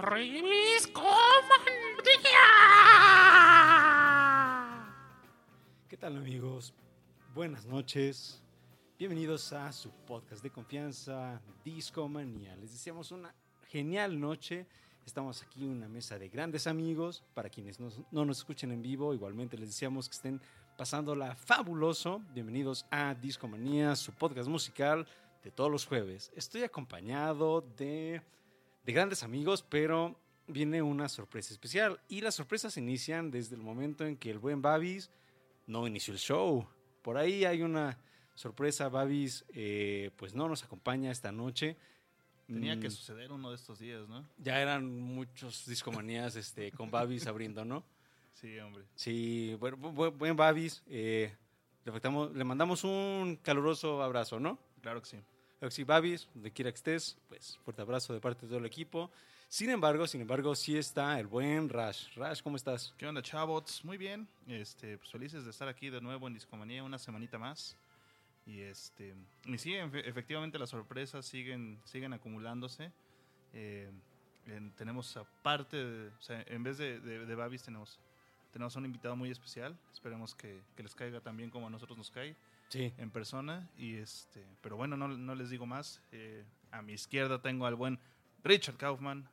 ¡Feliz Comandía! ¿Qué tal amigos? Buenas noches. Bienvenidos a su podcast de confianza, Discomanía. Les deseamos una genial noche. Estamos aquí en una mesa de grandes amigos. Para quienes no, no nos escuchen en vivo, igualmente les deseamos que estén pasándola fabuloso. Bienvenidos a Discomanía, su podcast musical de todos los jueves. Estoy acompañado de, de grandes amigos, pero viene una sorpresa especial. Y las sorpresas se inician desde el momento en que el buen Babis no inició el show. Por ahí hay una sorpresa. Babis, eh, pues no nos acompaña esta noche. Tenía que Mm, suceder uno de estos días, ¿no? Ya eran muchos discomanías este, con Babis abriendo, ¿no? Sí, hombre. Sí, bueno, buen Babis. eh, le mandamos un caluroso abrazo, ¿no? Claro que sí. Claro que Sí, Babis, donde quiera que estés, pues fuerte abrazo de parte de todo el equipo. Sin embargo, sin embargo, sí está el buen Rash. Rash, ¿cómo estás? ¿Qué onda, chavos? Muy bien. Este, pues felices de estar aquí de nuevo en Discomanía una semanita más. Y este, y sí, efe- efectivamente las sorpresas siguen, siguen acumulándose. Eh, en- tenemos aparte, de- o sea, en vez de, de, de Babis tenemos, tenemos un invitado muy especial. Esperemos que, que les caiga tan bien como a nosotros nos cae Sí. en persona. Y este, pero bueno, no, no les digo más. Eh, a mi izquierda tengo al buen Richard Kaufman.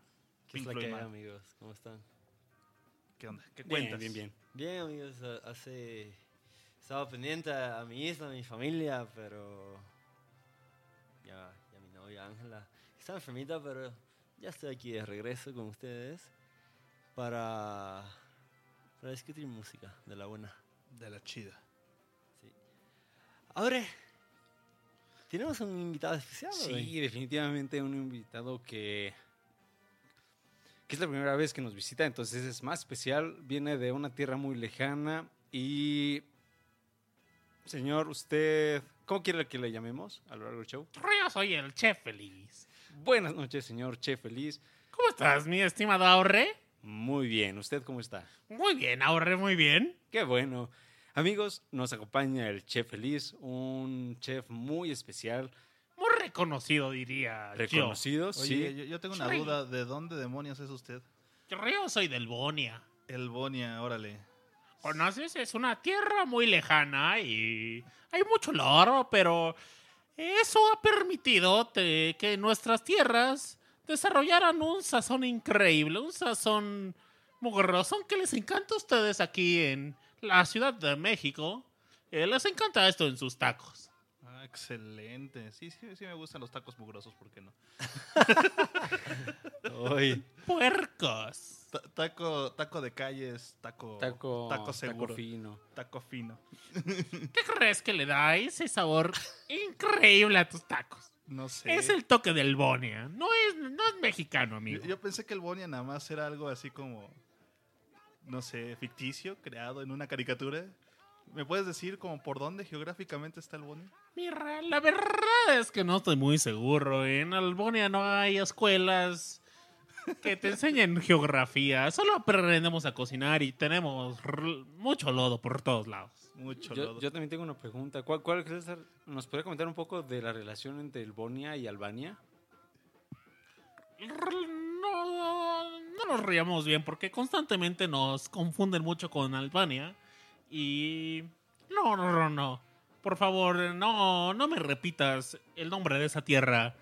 ¿Qué es la que hay, amigos? ¿Cómo están? ¿Qué onda? ¿Qué Bien, cuentas? bien, bien. Bien, amigos. a- Hace... Estaba pendiente a mi isla, a mi familia, pero... Ya, ya mi novia Ángela está enfermita, pero ya estoy aquí de regreso con ustedes para, para discutir música de la buena. De la chida. Ahora, tenemos un invitado especial. hoy. Sí, definitivamente un invitado que, que es la primera vez que nos visita, entonces es más especial, viene de una tierra muy lejana y... Señor, usted, ¿cómo quiere que le llamemos a lo largo del show? Yo soy el chef feliz. Buenas noches, señor Che Feliz. ¿Cómo estás, mi estimado Ahorre? Muy bien, ¿usted cómo está? Muy bien, Ahorre, muy bien. Qué bueno. Amigos, nos acompaña el Chef Feliz, un chef muy especial, Muy reconocido, diría reconocido, Oye, sí. yo, yo tengo una duda. ¿De dónde demonios es usted? yo. Yo soy del Bonia. El Bonia, órale. ¿Conoces? Es una tierra muy lejana y hay mucho loro, pero eso ha permitido te- que nuestras tierras desarrollaran un sazón increíble, un sazón mugroso, que les encanta a ustedes aquí en la Ciudad de México. Eh, les encanta esto en sus tacos. Ah, excelente. Sí, sí, sí me gustan los tacos mugrosos, ¿por qué no? Hoy, Puercos. Ta- taco, taco de calles, taco, taco, taco seguro, taco fino. taco fino. ¿Qué crees que le da ese sabor increíble a tus tacos? No sé. Es el toque del Bonia. No es, no es mexicano, yo, amigo. yo pensé que el Bonia nada más era algo así como, no sé, ficticio, creado en una caricatura. ¿Me puedes decir como por dónde geográficamente está el Bonia? Mira, la verdad es que no estoy muy seguro. En Albonia no hay escuelas que te enseñen geografía. Solo aprendemos a cocinar y tenemos mucho lodo por todos lados. Mucho Yo, lodo. yo también tengo una pregunta. ¿Cuál, cuál crees ¿Nos podría comentar un poco de la relación entre el Bonia y Albania? No, no nos riamos bien porque constantemente nos confunden mucho con Albania. Y... No, no, no, no. Por favor, no, no me repitas el nombre de esa tierra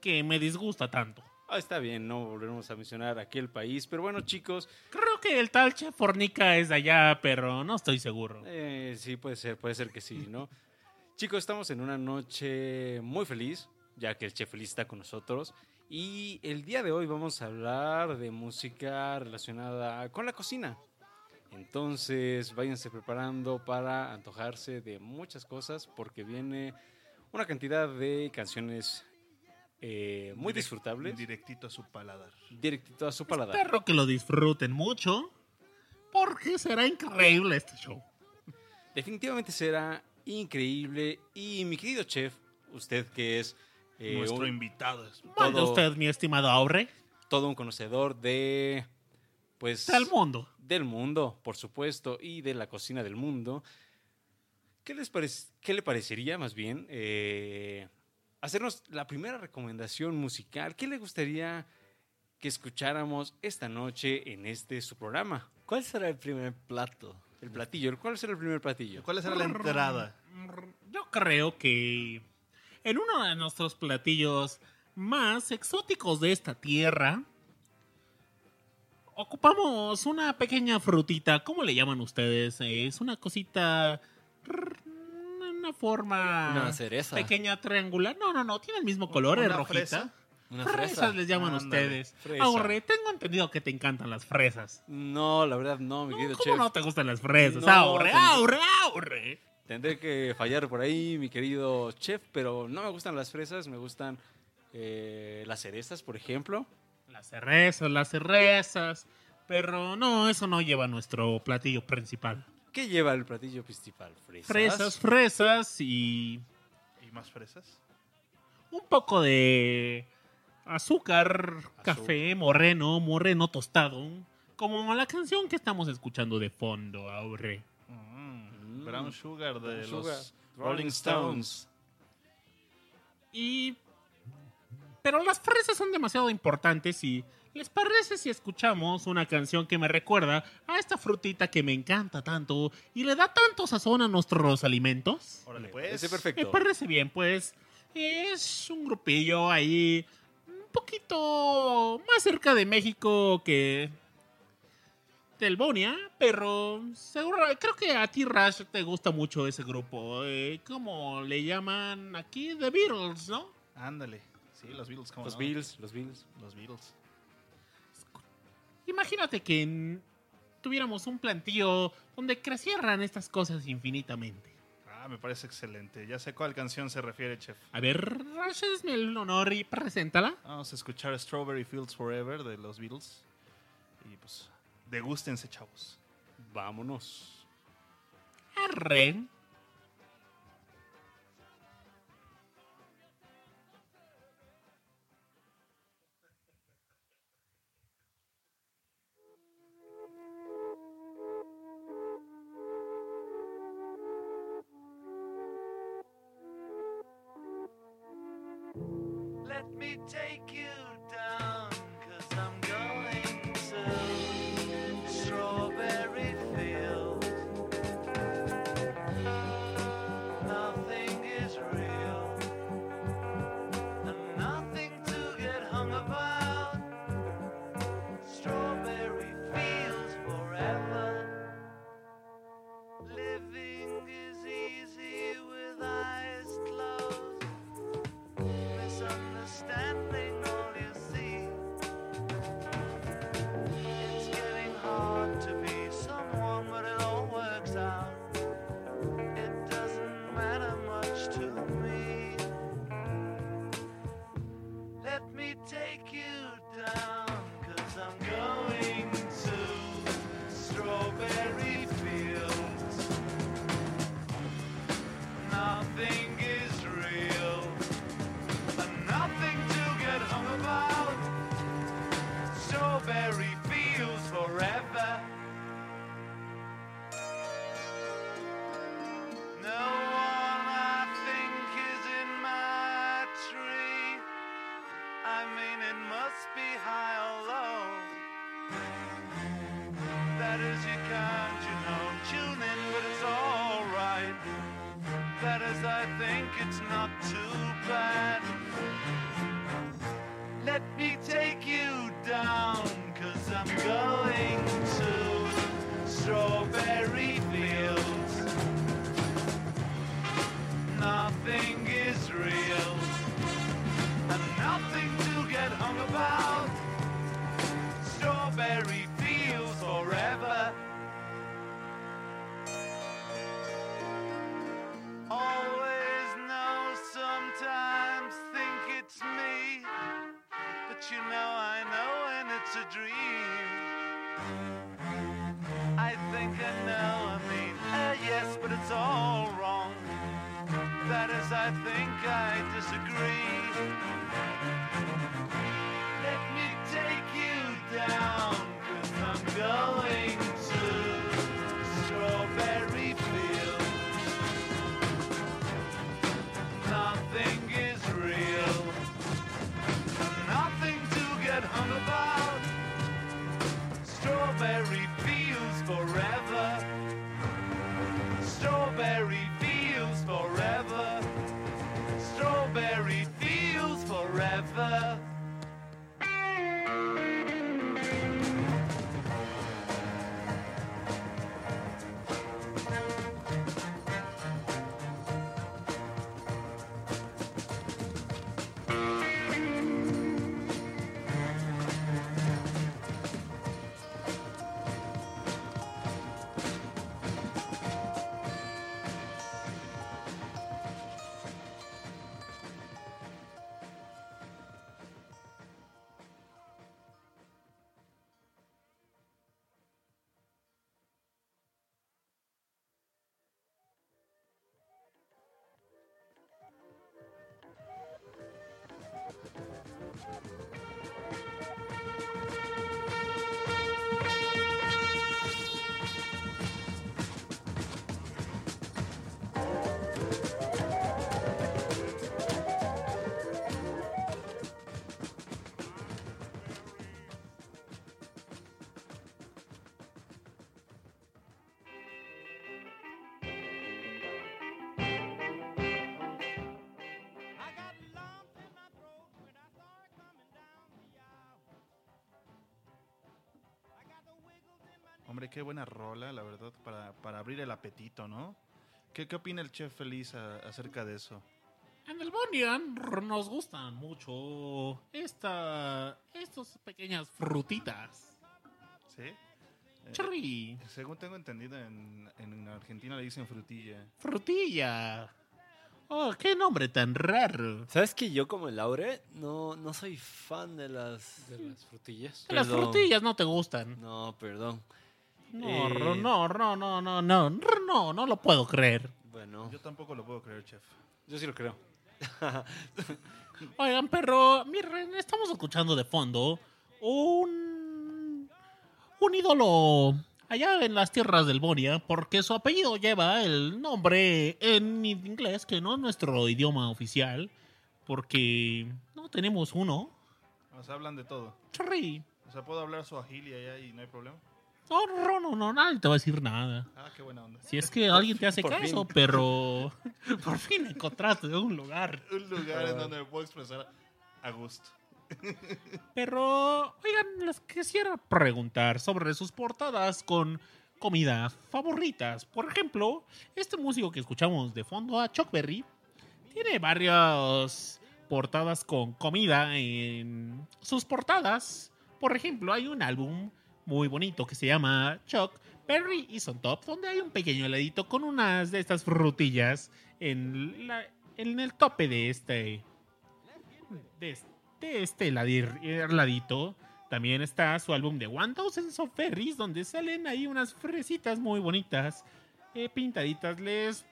que me disgusta tanto. Ah, está bien, no volveremos a mencionar aquel país, pero bueno, chicos, Creo que el tal Chef Fornica es de allá, pero no estoy seguro. eh, sí, puede ser, puede ser que sí, ¿no? chicos, estamos en una noche muy feliz, ya que el Chef Feliz está con nosotros, y el día de hoy vamos a hablar de música relacionada con la cocina. Entonces, váyanse preparando para antojarse de muchas cosas, porque viene una cantidad de canciones eh, muy Direct- disfrutables, Directito a su paladar. directito a su paladar. Espero que lo disfruten mucho, porque será increíble este show. Definitivamente será increíble. Y mi querido chef, usted que es eh, Nuestro un- invitado. es- Todo- usted, mi estimado Aure, todo un conocedor de pues del mundo. del mundo, por supuesto, y de la cocina del mundo. ¿Qué, les qué le parecería más bien eh, hacernos la primera recomendación musical? ¿Qué le gustaría que escucháramos esta noche en este su programa. ¿Cuál será el primer plato? El platillo. ¿Cuál será el primer platillo? ¿Cuál será la entrada? Yo creo que en uno de nuestros platillos más exóticos de esta tierra, ocupamos una pequeña frutita. ¿Cómo le llaman ustedes? Es una cosita. Una forma. Una cereza. Pequeña triangular. No, no, no. Tiene el mismo color, es ¿Una rojita. fresa? Una Fresas fresa. les llaman ustedes. fresa. Ahorre, tengo entendido que te encantan las fresas. No, la verdad no, mi No, querido ¿Cómo chef. no te gustan las fresas? No, ahorre, ten- ahorre, ahorre. Tendré que fallar por ahí, mi querido chef, pero no me gustan las fresas, me gustan eh, las cerezas, por ejemplo. Las cerezas, las cerezas. Pero no, eso no lleva a nuestro platillo principal. ¿Qué lleva el platillo principal? Fresas. Fresas, fresas y ¿Y más fresas? un poco de azúcar, café, moreno, moreno tostado. Como la canción que estamos escuchando de fondo, ahorre. Mm, Mm. Brown Sugar de Brown los Sugar. Rolling Rolling Stones. Y... Pero las fresas son demasiado importantes y... ¿Les parece si escuchamos una canción que me recuerda a esta frutita que me encanta tanto y le da tanto sazón a nuestros alimentos? Órale, pues. parece Me perfecto. parece bien, pues es un grupillo ahí un poquito más cerca de México que del Bonia, pero seguro, creo que a ti Rash te gusta mucho ese grupo. Eh, ¿Cómo le llaman aquí? The Beatles, ¿no? Ándale. Sí, los Beatles, ¿cómo Los no? Bills, los Bills. Los Beatles. Imagínate que tuviéramos un plantillo donde crecieran estas cosas infinitamente. Ah, me parece excelente. Ya sé a cuál canción se refiere, chef. A ver, Rash, hazme el honor y preséntala. Vamos a escuchar Strawberry Fields Forever de los Beatles. Y pues, degústense, chavos. Vámonos. Arre. Hombre, qué buena rola, la verdad, para, para abrir el apetito, ¿no? ¿Qué, qué opina el chef feliz a- acerca de eso? En el Bonian nos gustan mucho esta, estas pequeñas frutitas. ¿Sí? Eh, Cherry, según tengo entendido, en, en Argentina le dicen frutilla. frutilla. Oh, qué nombre tan raro. ¿Sabes que yo como el Laure no, no soy fan de las... De las frutillas. Que Las Perdón. frutillas no te gustan. No, perdón. No, Eh. no, no, no, no, no, no, no lo puedo creer. Bueno, Yo tampoco lo puedo creer, chef. Yo sí lo creo. Oigan, pero miren, estamos escuchando de fondo un un ídolo allá en las tierras del Bonia, porque su apellido lleva el nombre en inglés, que no es nuestro idioma oficial, porque no tenemos uno. O sea, hablan de todo. Cherry. O sea, puedo hablar suajili allá y no hay problema. No, no, no, no, nadie te va a decir nada. Ah, qué buena onda. Si es que alguien te hace por caso, fin. pero por fin encontraste un lugar. Un lugar en donde me puedo expresar a gusto. Pero, oigan, les quisiera preguntar sobre sus portadas con comida favoritas. Por ejemplo, este músico que escuchamos de fondo, a Chuck Berry, tiene varias portadas con comida en sus portadas. Por ejemplo, hay un álbum muy bonito que se llama Chuck Berry is on Top, donde hay un pequeño heladito con unas de estas frutillas en, en el tope de este de este. También está su álbum de One Thousand of Berries, donde salen ahí unas fresitas muy bonitas, eh, pintaditas. Les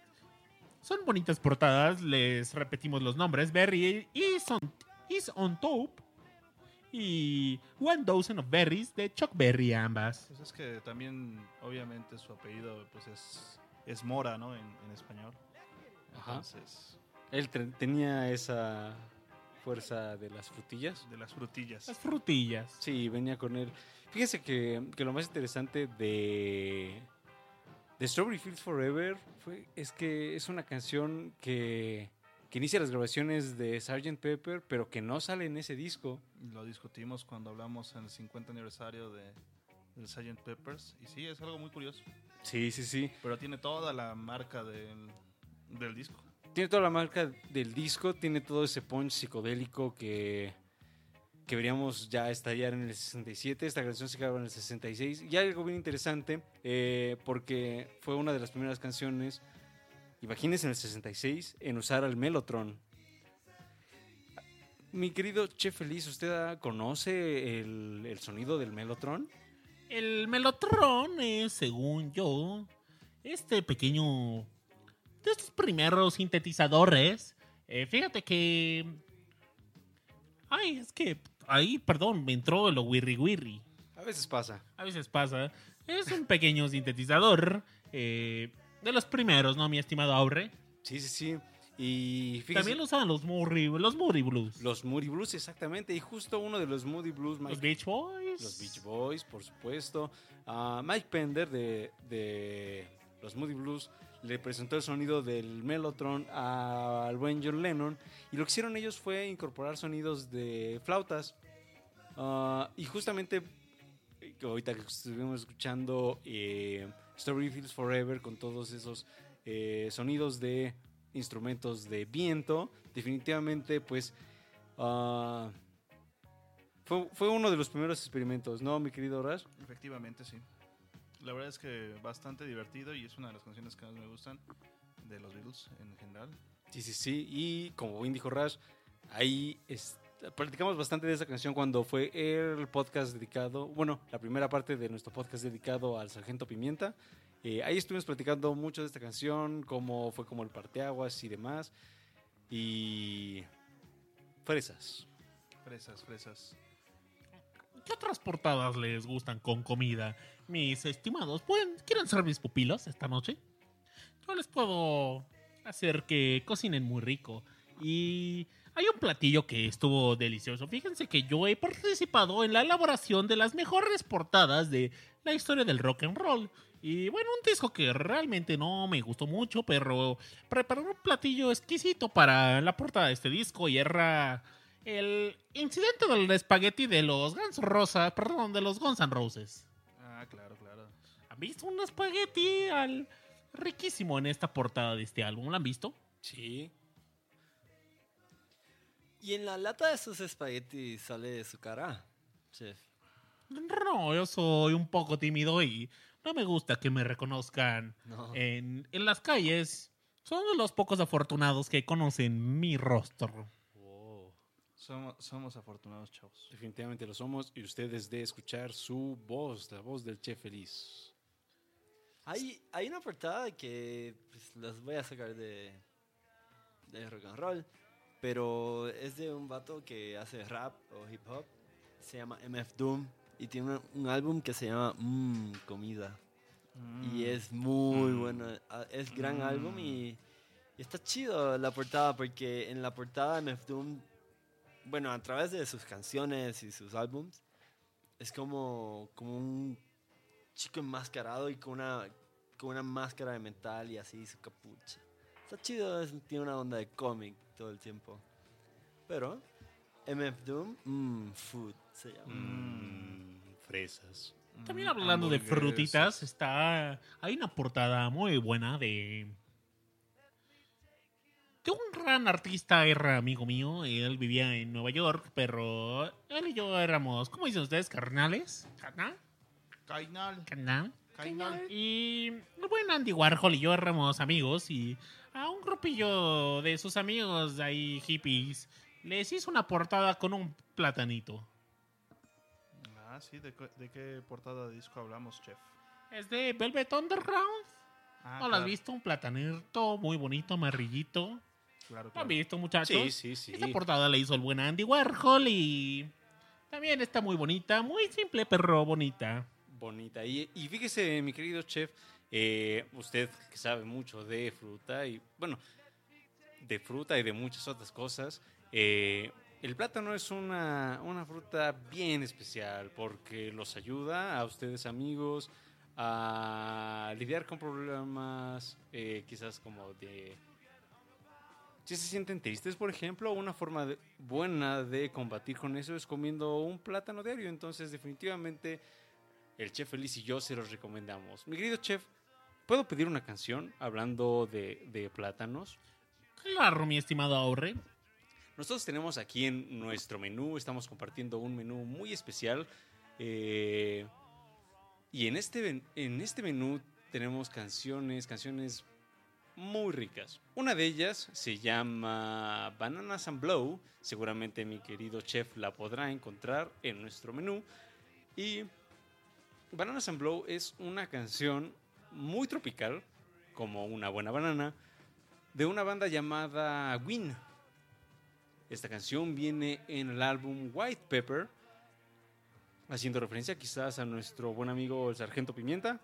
son bonitas portadas. Les repetimos los nombres: Berry is on, is on top y One Dozen of Berries de Chuck Berry, ambas. Pues es que también, obviamente, su apellido pues es, es Mora, ¿no? En, en español. Ajá. Entonces, Él tenía esa fuerza de las frutillas. de las frutillas. Las frutillas. Sí, venía con él. Fíjese que, que lo más interesante de, de Strawberry Fields Forever fue, es que es una canción que, que inicia las grabaciones de Sgt. Pepper, pero que no sale en ese disco. Lo discutimos cuando hablamos en el 50 aniversario de, del Sgt. Peppers. Y sí, es algo muy curioso. Sí, sí, sí. Pero tiene toda la marca del, del disco. Tiene toda la marca del disco, tiene todo ese punch psicodélico que, que veríamos ya estallar en el 67. Esta canción se grabó en el 66. Y hay algo bien interesante, eh, porque fue una de las primeras canciones, imagínense en el 66, en usar al Mellotron. Mi querido Chef Feliz, ¿usted ah, conoce el, el sonido del Mellotron? El Melotron es, según yo, este pequeño. de estos primeros sintetizadores. Eh, fíjate que. Ay, es que. Ahí, perdón, me entró lo wirri wirri. A veces pasa. A veces pasa. Es un pequeño sintetizador. eh, de los primeros, ¿no, mi estimado Aure? Sí, sí, sí. Y fíjese, También lo usaban los Moody, los Moody Blues. los Moody Blues, exactamente. Y justo uno de los Moody Blues, Mike Los Beach Boys. Los Beach Boys, por supuesto. A Mike Pender de, de los Moody Blues le presentó el sonido del Mellotron al buen John Lennon. Y lo que hicieron ellos fue incorporar sonidos de flautas. Ah, y justamente ahorita que estuvimos escuchando eh, Story Feels Forever con todos esos eh, sonidos de instrumentos de viento, definitivamente pues ah, fue, fue uno de los primeros experimentos, ¿no, mi querido Rash? Efectivamente, sí. La verdad es que bastante divertido y es una de las canciones que más me gustan de los Beatles en general. Sí, sí, sí. Y como bien dijo Rash, ahí es- platicamos bastante de esa canción cuando fue el podcast dedicado, bueno, la primera parte de nuestro podcast dedicado al Sargento Pimienta. Eh, ahí estuvimos platicando mucho de esta canción, cómo fue como el parteaguas y demás. Y... Fresas. Fresas, fresas. ¿Qué otras portadas les gustan con comida? Mis estimados, ¿pueden, ¿quieren ser mis pupilos esta noche? Yo les puedo hacer que cocinen muy rico. Y hay un platillo que estuvo delicioso. Fíjense que yo he participado en la elaboración de las mejores portadas de la historia del rock and roll. Y bueno, un disco que realmente no me gustó mucho, pero preparé un platillo exquisito para la portada de este disco y era el incidente del espagueti de los Guns Rosa, perdón, de los Guns N' Roses. Ah, claro, claro. ¿Han visto un espagueti al riquísimo en esta portada de este álbum? ¿Lo han visto? Sí. Y en la lata de sus espaguetis sale su cara, chef. No, yo soy un poco tímido y no me gusta que me reconozcan No. en, en las calles. Son de los pocos afortunados que conocen mi rostro. Wow. Somos, somos afortunados, chavos. Definitivamente lo somos y ustedes de escuchar su voz, la voz del Chef Feliz. Hay, hay una portada que pues, las voy a sacar de, de rock and roll, pero es de un vato que hace rap o hip hop. Se llama MF Doom y tiene una- un álbum que se llama Mmm, Comida. Y es muy Mm. bueno. Es gran Mm. álbum y, y está chido la portada porque en la portada MF Doom, bueno, a través de sus canciones y sus álbums, es como, como un chico enmascarado y con una, con una máscara de metal y así su capucha. Está chido, es- tiene una onda de cómic todo el tiempo. Pero MF Doom, mmm, food se llama. Mm, fresas. También Mm, hablando de frutitas, está hay una portada muy buena de de un gran artista era amigo mío, él vivía en Nueva York, pero él y yo éramos, ¿cómo dicen ustedes? Carnales, carnal, Cainal, carnal. Cainal. Y el buen Andy Warhol y yo éramos amigos y un grupillo de sus amigos ahí hippies les hizo una portada con un platanito. Ah, sí, ¿de, qué- de qué portada de disco hablamos, chef? Es de Velvet Underground. Ah, ¿No lo has visto? Un platanito muy bonito, amarillito. Claro, ¿Lo han visto, muchachos? Sí, sí, sí. Esta portada la hizo el buen Andy Warhol y también está muy bonita, muy simple, pero bonita. Bonita. Y, y fíjese, mi querido chef, eh, usted que sabe mucho de fruta y, bueno, de fruta y de muchas otras cosas, eh, el plátano es una, una fruta bien especial porque los ayuda a ustedes amigos a lidiar con problemas eh, quizás como de... Si se sienten tristes, por ejemplo, una forma de- buena de combatir con eso es comiendo un plátano diario. Entonces, definitivamente, el chef Feliz y yo se los recomendamos. Mi querido chef, ¿puedo pedir una canción hablando de, de plátanos? Claro, mi estimado Aurre. Nosotros tenemos aquí en nuestro menú, estamos compartiendo un menú muy especial. eh, y en este, en este menú tenemos canciones, canciones muy ricas. Una de ellas se llama Bananas and Blow. Seguramente mi querido chef la podrá encontrar en nuestro menú. Y Bananas and Blow es una canción muy tropical, como una buena banana, de una banda llamada Win. Esta canción viene en el álbum White Pepper, haciendo referencia quizás a nuestro buen amigo el Sargento Pimienta.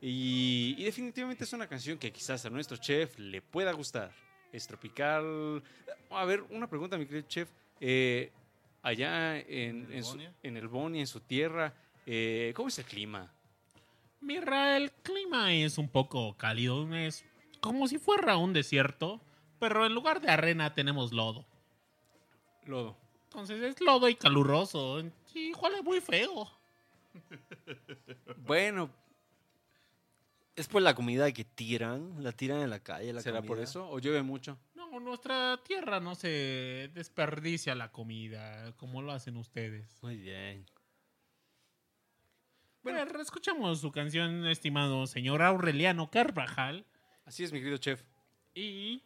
Y, y definitivamente es una canción que quizás a nuestro chef le pueda gustar. es tropical. A ver, una pregunta, mi querido chef. Eh, allá en, ¿En el en su- Bonia? en el Boni, en su tierra, eh, ¿cómo es el clima? Mira, el clima es un poco cálido, es como si fuera un desierto, pero en lugar de arena tenemos lodo. Lodo. Entonces es lodo y caluroso, y huele muy feo. Bueno, Es por la comida que tiran, la tiran en la calle. La ¿será por eso? ¿O llueve mucho? No, nuestra tierra no se desperdicia la comida como lo hacen ustedes. Muy bien. Bueno, escuchamos su canción, estimado señor Aureliano Carvajal, Así es, mi querido chef. y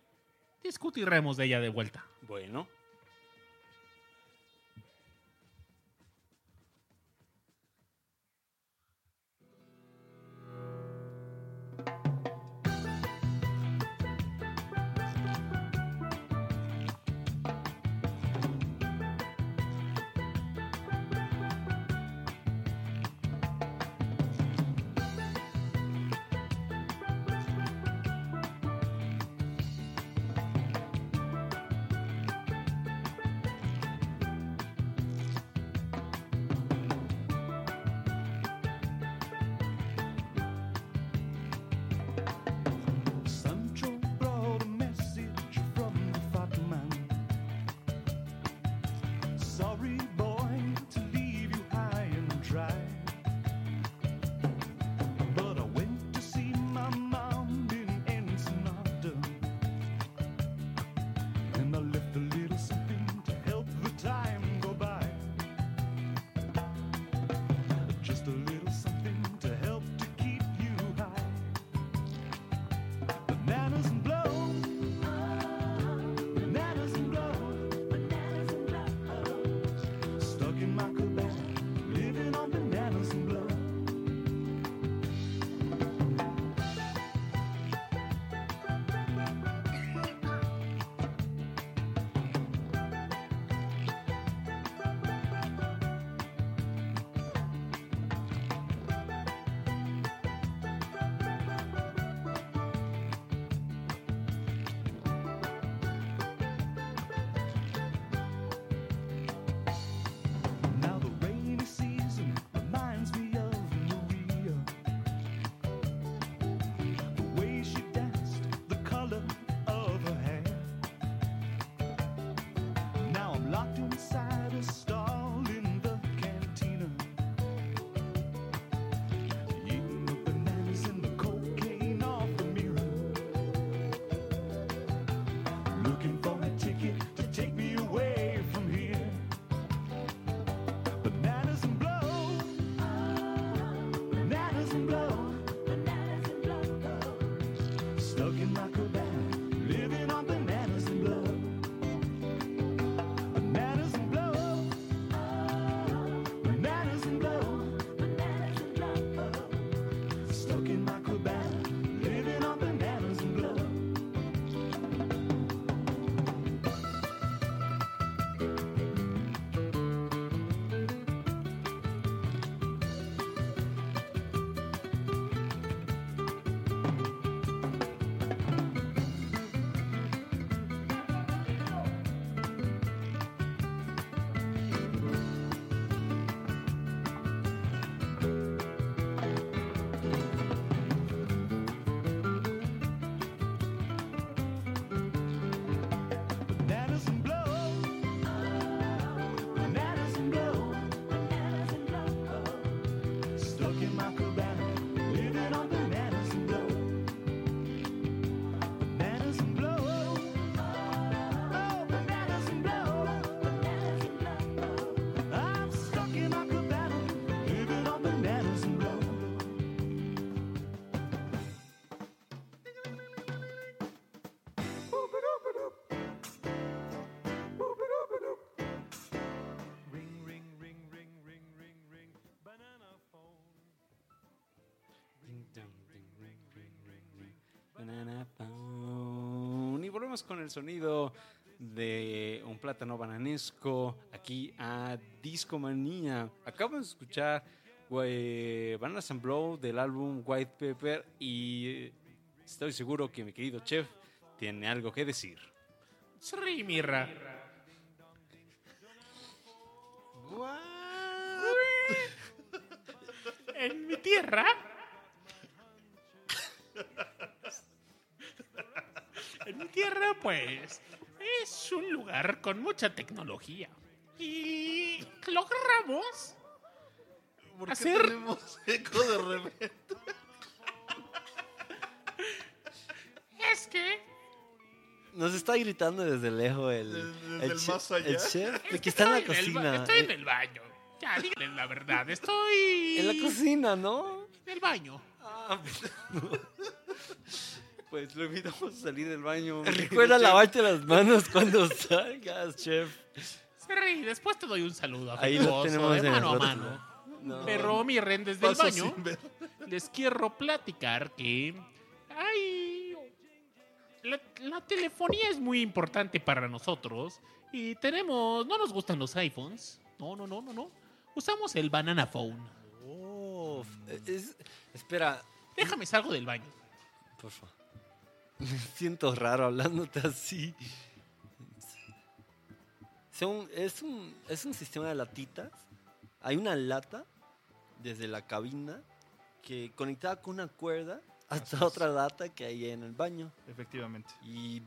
discutiremos de ella de vuelta. Bueno. Y volvemos con el sonido de un plátano bananesco aquí a Discomanía. Acabamos de escuchar eh, Bananas and Blow del álbum White Pepper y estoy seguro que mi querido chef tiene algo que decir. Sí, con mucha tecnología. Y logramos ¿Por qué Hacer- tenemos eco de repente? es que Nos está gritando desde lejos el, Desde el, el más allá. el chef, que está en la cocina. estoy en eh, el baño. Ya, díganle la verdad. Estoy en la cocina, ¿no? en el baño. Ah, Pues lo invitamos a salir del baño. Recuerda lavarte las manos cuando salgas, chef. Sí, después te doy un saludo Ahí lo tenemos de en mano a mano. No. Pero miren, desde el baño les quiero platicar que hay la, la telefonía es muy importante para nosotros y tenemos no nos gustan los iPhones. No, no, no, no, no. Usamos el banana phone. Oh, es- espera, Déjame salgo del baño. por favor. Me siento raro hablándote así. Son- es, un, es un sistema de latitas. Hay una lata desde la cabina que conectada con una cuerda hasta Así otra lata que hay en el baño. Efectivamente. Y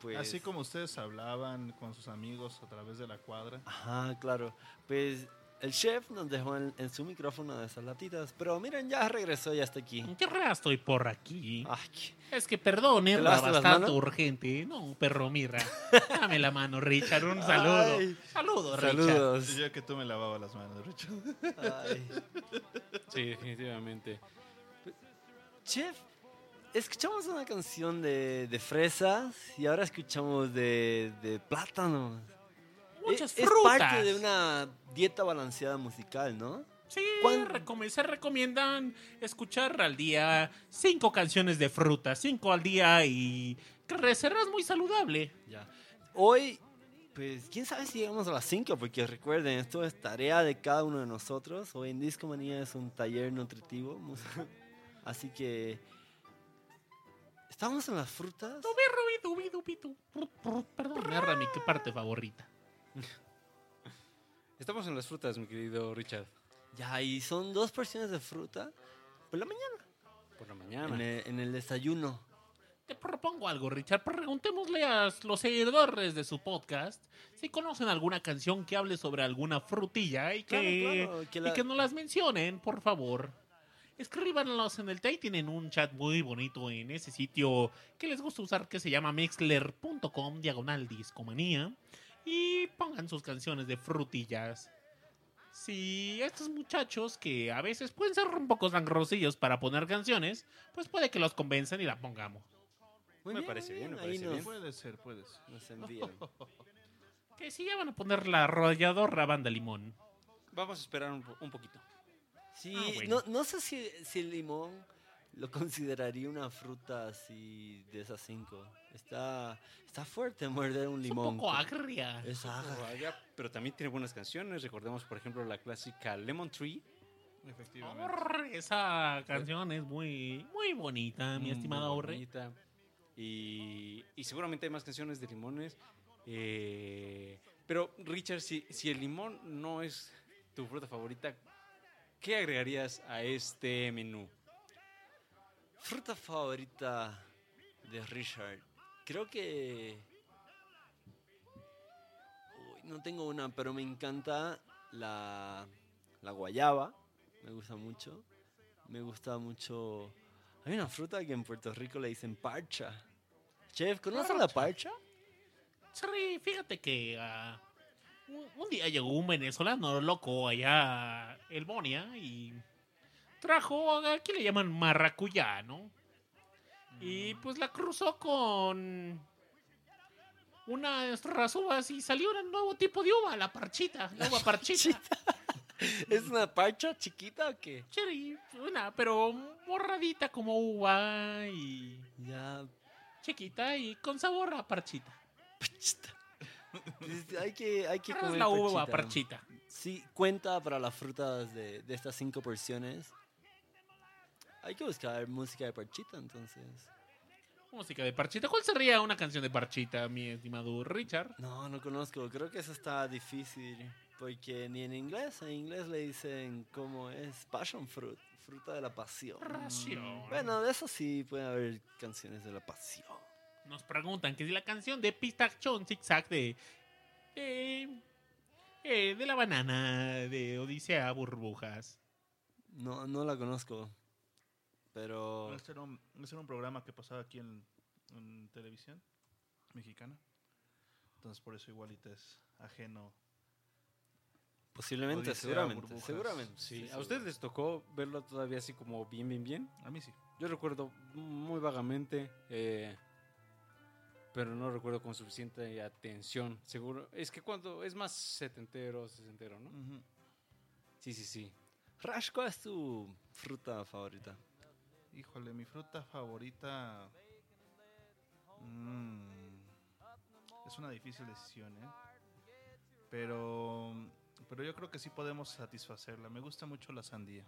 pues... Así como ustedes hablaban con sus amigos a través de la cuadra. Ajá, claro. Pues el chef nos dejó en, en su micrófono de esas latitas. Pero miren, ya regresó, ya está aquí. ¿Qué rara estoy por aquí? Ay, Es que perdón, ¿Te era bastante urgente. No, perro, mira. Dame la mano, Richard. Un saludo. Ay. Saludos, Richard. Saludos. Yo que tú me lavaba las manos, Richard. Ay. Sí, definitivamente. Chef, escuchamos una canción de, de fresas y ahora escuchamos de, de plátanos. Muchas es, es frutas. parte de una dieta balanceada musical, ¿no? Sí, ¿Cuán- recome- se recomiendan escuchar al día cinco canciones de fruta, cinco al día y que serás muy saludable. Ya. Hoy, pues, quién sabe si llegamos a las 5, porque recuerden, esto es tarea de cada uno de nosotros. Hoy en Disco Manía es un taller nutritivo. Así que. Estamos en las frutas. Perdón, mi parte favorita. Estamos en las frutas, mi querido Richard. Ya, y son dos porciones de fruta por la mañana, Por la mañana. en el, en el desayuno. Te propongo algo, Richard. Preguntémosle a los seguidores de su podcast si conocen alguna canción que hable sobre alguna frutilla y que, Claro, claro, que y que nos las mencionen, por favor. Escríbanlos en el Tay, tienen un chat muy bonito en ese sitio que les gusta usar que se llama mixler.com diagonal discomanía y pongan sus canciones de frutillas. Si estos muchachos que a veces pueden ser un poco sangrosillos para poner canciones, pues puede que los convenzan y la pongamos. Muy Me parece bien, me ahí parece nos, bien. Puede ser, puede ser. nos envían. Que si ya van a poner la arrolladora banda limón. Vamos a esperar un, po- un poquito. Sí, Ah, bueno. no, no sé si, si el limón lo consideraría una fruta así de esas cinco. Está, está fuerte morder un Es limón. un poco agria. Es agria. Pero también tiene buenas canciones. Recordemos, por ejemplo, la clásica Lemon Tree. Efectivamente. Orre, Esa canción es muy, muy bonita, mi estimada Orre. bonita. Y, y seguramente hay más canciones de limones. eh, pero, Richard, si, si el limón no es tu fruta favorita, ¿qué agregarías a este menú? Fruta favorita de Richard. Creo que. Uy, no tengo una, pero me encanta la, la guayaba. Me gusta mucho. Me gusta mucho. Hay una fruta que en Puerto Rico le dicen parcha. Chef, ¿conoces la parcha? Sí, fíjate que ah, un, un día llegó un venezolano loco allá a El Bonia y trajo, aquí le llaman maracuyá, ¿no? Y pues la cruzó con unas rasuvas y salió un nuevo tipo de uva, la parchita, la uva parchita. ¿Es una parcha chiquita o qué? Una, pero morradita como uva y Ya, chiquita y con sabor a parchita. parchita. Pues hay que, hay que ¿Qué es comer la uva parchita. parchita? Sí, cuenta para las frutas de, de estas cinco porciones. Hay que buscar música de parchita, entonces. Música de Parchita. ¿Cuál sería una canción de Parchita, mi estimado Richard? No, no conozco. Creo que eso está difícil. Porque ni en inglés, en inglés le dicen cómo es passion fruit, fruta de la pasión. Ración. Bueno, de eso sí puede haber canciones de la pasión. Nos preguntan que si la canción de Pistachón Zigzag de. de. eh, de la banana de Odisea Burbujas. No, no la conozco. Pero Este era, un, este era un programa que pasaba aquí en, en televisión mexicana. Entonces por eso igualita es ajeno. posiblemente, Odisea, seguramente, burbujas. seguramente. Sí, ¿a ustedes les tocó verlo todavía así como bien, bien, bien? A mí sí. Yo recuerdo muy vagamente, eh, pero no recuerdo con suficiente atención. Seguro, es que cuando es más setentero, sesentero, ¿no? Ujú. Sí, sí, sí. Rash, ¿cuál es tu fruta favorita? Híjole, mi fruta favorita. mm, es una difícil decisión, ¿eh? Pero, pero yo creo que sí podemos satisfacerla. Me gusta mucho la sandía.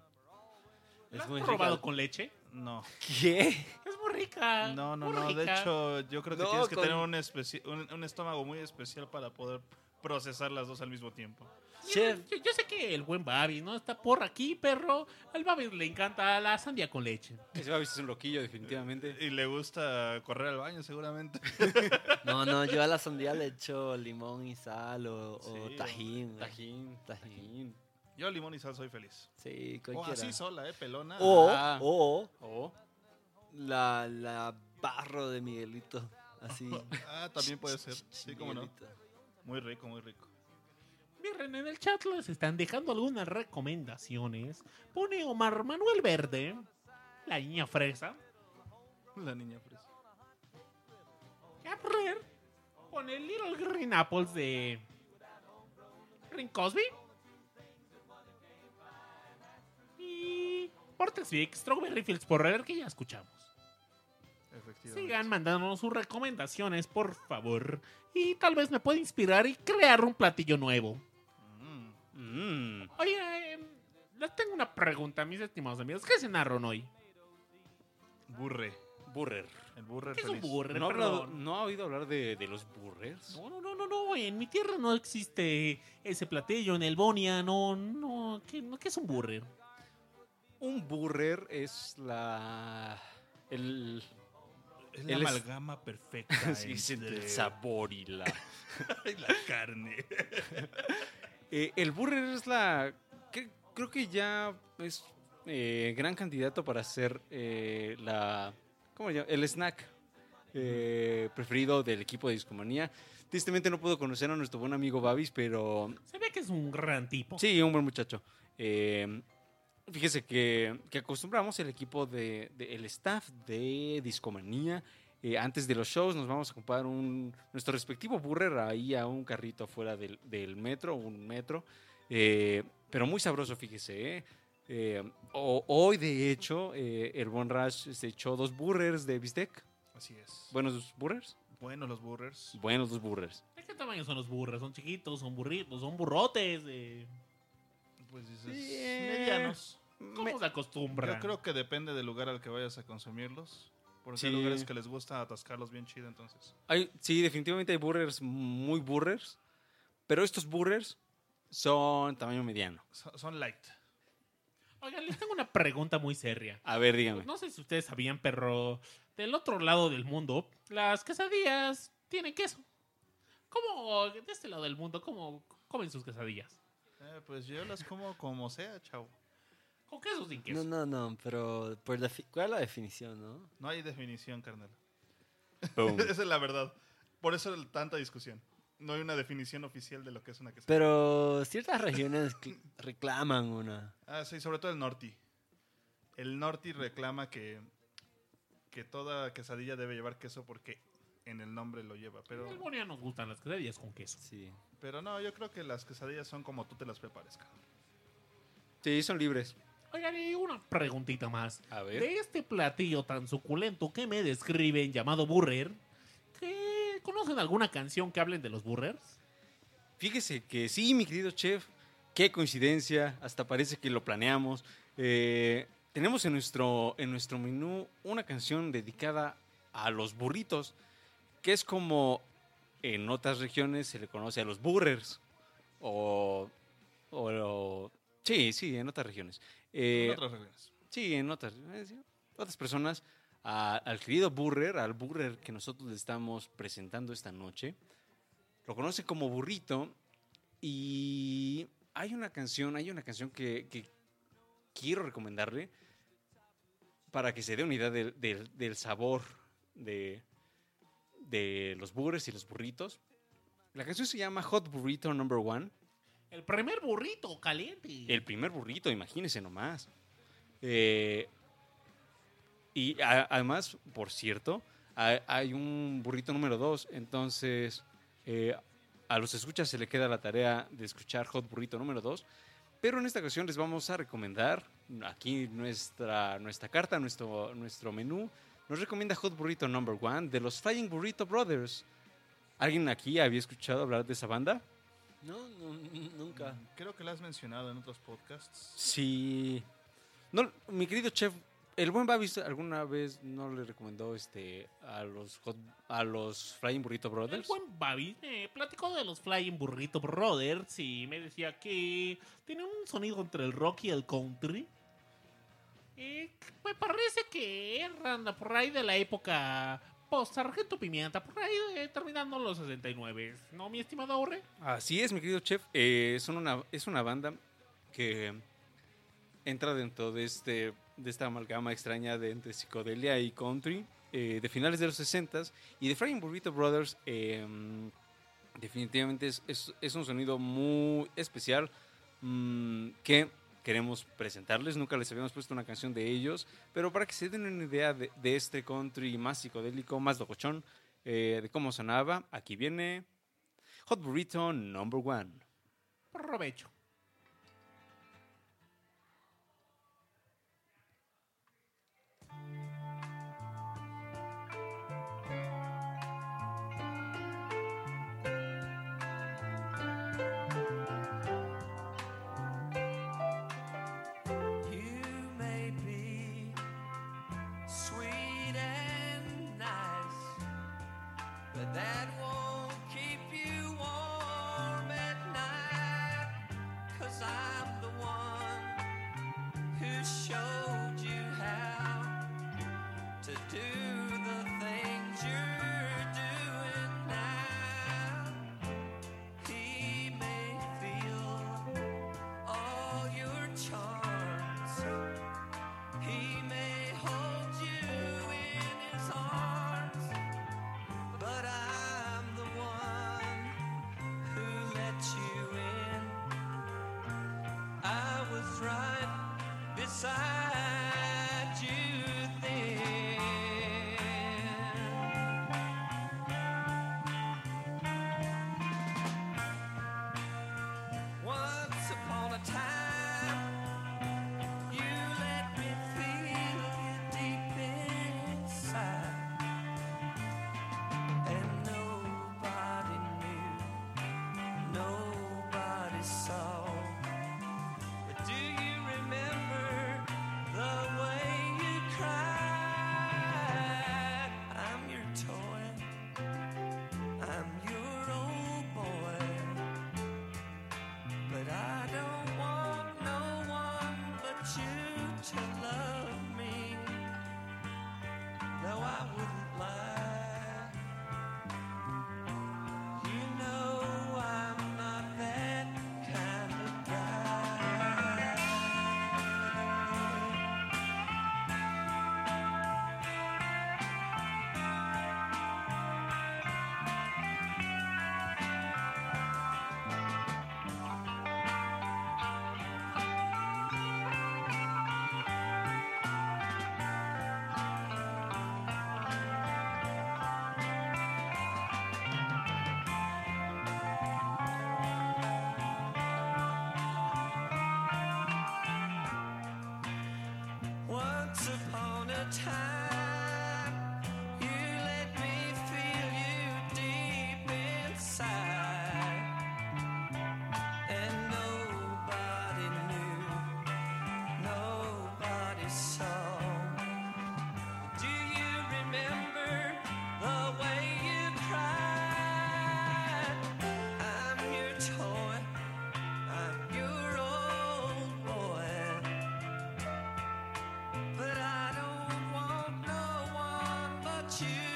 ¿La has muy probado rica. con leche? No, ¿Qué? Es muy rica. no, no, muy no. De hecho, yo creo que No, tienes que con- tener un, un estómago muy especial para poder procesar las dos al mismo tiempo. Chef, Yo, yo sé que el buen Babi, ¿no? Está por aquí, perro. Al Babi le encanta la sandía con leche. Ese Babis es un loquillo, definitivamente. Y le gusta correr al baño, seguramente. no, no, yo a la sandía le echo limón y sal o, o Sí, tajín. güey. Tajín, tajín. Yo limón y sal soy feliz. Sí, O cualquiera. así sola, ¿eh? Pelona. O, Ah. o Oh, la, la barro de Miguelito. Así. Ah, también puede ser. Sí, cómo no. Muy rico, muy rico. Miren, en el chat les están dejando algunas recomendaciones. Pone Omar Manuel Verde, la niña fresa. La niña fresa. Caprer pone Little Green Apples de Ring Cosby. Y Vic, Strawberry Fields Porrer, que ya escuchamos. Sigan mandándonos sus recomendaciones, por favor. Y tal vez me pueda inspirar y crear un platillo nuevo. Mm. mm. Oye, eh, les tengo una pregunta, mis estimados amigos. ¿Qué cenaron hoy? Burre. Burrer. El burre ¿Qué es un feliz. burger? ¿No ha, hablado- Perdón. ¿No ha oído hablar de, de los burrers? No, no, no, no, no. En mi tierra no existe ese platillo. En el Bonia, no, no. ¿Qué, no, ¿qué es un burger? Un burrer es la... El, Es Él la es- amalgama perfecta sí, es entre el sabor y la... y la carne. Eh, el burger es la... cre- creo que ya es eh, gran candidato para ser eh, la... ¿Cómo se llama? El snack preferido del equipo de Discomanía. Tristemente no puedo conocer a nuestro buen amigo Babis, pero Se ve que es un gran tipo. Sí, un buen muchacho. Eh, fíjese que, que acostumbramos el equipo de, de- el staff de Discomanía. eh, antes de los shows nos vamos a comprar un, nuestro respectivo burger ahí a un carrito afuera del, del metro, un metro. eh, pero muy sabroso, fíjese. eh. Eh, o- hoy, de hecho, eh, el buen Rash se echó dos burgers de bistec. Así es. Buenos burgers. Bueno, los burgers. Buenos dos burgers. ¿De qué tamaño son los burros? ¿Son chiquitos? ¿Son burritos? ¿Son burrotes? Eh, Pues dices, Sí, eh, medianos. ¿Cómo Me- se acostumbran? Yo creo que depende del lugar al que vayas a consumirlos. Porque Sí. hay lugares que les gusta atascarlos bien chido, entonces. Hay, sí, definitivamente hay burgers muy burgers, pero estos burgers son tamaño mediano. So- Son light. Oigan, les tengo una pregunta muy seria. A ver, dígame. No sé si ustedes sabían, pero del otro lado del mundo, las quesadillas tienen queso. ¿Cómo, de este lado del mundo, cómo comen sus quesadillas? Eh, pues yo las como como sea, chavo. ¿Con queso o sin queso? No, no, no, pero por defi- ¿cuál es la definición, no? No hay definición, carnal. Esa es la verdad. Por eso tanta discusión. No hay una definición oficial de lo que es una quesadilla. Pero ciertas regiones cl- reclaman una. Ah, sí, sobre todo el norte. El norte reclama que, que toda quesadilla debe llevar queso porque en el nombre lo lleva. Pero, En el nos gustan las quesadillas con queso. Sí. Pero no, yo creo que las quesadillas son como tú te las prepares. cabrón. Sí, son libres. Oigan, y una preguntita más. A ver. De este platillo tan suculento que me describen llamado burger, ¿qué- ¿conocen alguna canción que hablen de los burgers? Fíjese que sí, mi querido chef, qué coincidencia, hasta parece que lo planeamos. Eh, tenemos en nuestro, en nuestro menú una canción dedicada a los burritos, que es como en otras regiones se le conoce a los burgers. O, o- o- sí, sí, en otras regiones. Eh, En otras regiones. Sí, en otras, eh, otras personas, a- al querido Burger, al Burger que nosotros le estamos presentando esta noche, lo conoce como burrito y hay una canción, hay una canción que, que quiero recomendarle para que se dé una idea del, del- del sabor de, de los burgers y los burritos. La canción se llama Hot Burrito Number One. El primer burrito caliente. El primer burrito, imagínense nomás. Eh, y a- además, por cierto, hay, hay un burrito número dos. Entonces, eh, a los escuchas se le queda la tarea de escuchar Hot Burrito número 2. Pero en esta ocasión les vamos a recomendar aquí nuestra, nuestra carta, nuestro, nuestro menú. Nos recomienda Hot Burrito Number One de los Flying Burrito Brothers. ¿Alguien aquí había escuchado hablar de esa banda? No, no, nunca. Creo que la has mencionado en otros podcasts. Sí. No, mi querido chef, el buen Babis alguna vez no le recomendó este a los hot- a los Flying Burrito El Brothers. buen Babi me platicó de los Flying Burrito Brothers y me decía que tienen un sonido entre el rock y el country. Eh, me parece que eran por ahí de la época post Sargento Pimienta, por ahí de- terminando los 69. ¿No, mi estimado Aurre? Así es, mi querido chef. Eh, una, es una banda que entra dentro de este de esta amalgama extraña de entre psicodelia y country eh, de finales de los 60 y de Flying Burrito Brothers eh, definitivamente es, es- es un sonido muy especial mm, que queremos presentarles. Nunca les habíamos puesto una canción de ellos, pero para que se den una idea de, este country más psicodélico, más locochón, eh, de cómo sonaba, aquí viene Hot Burrito Number One. Provecho. You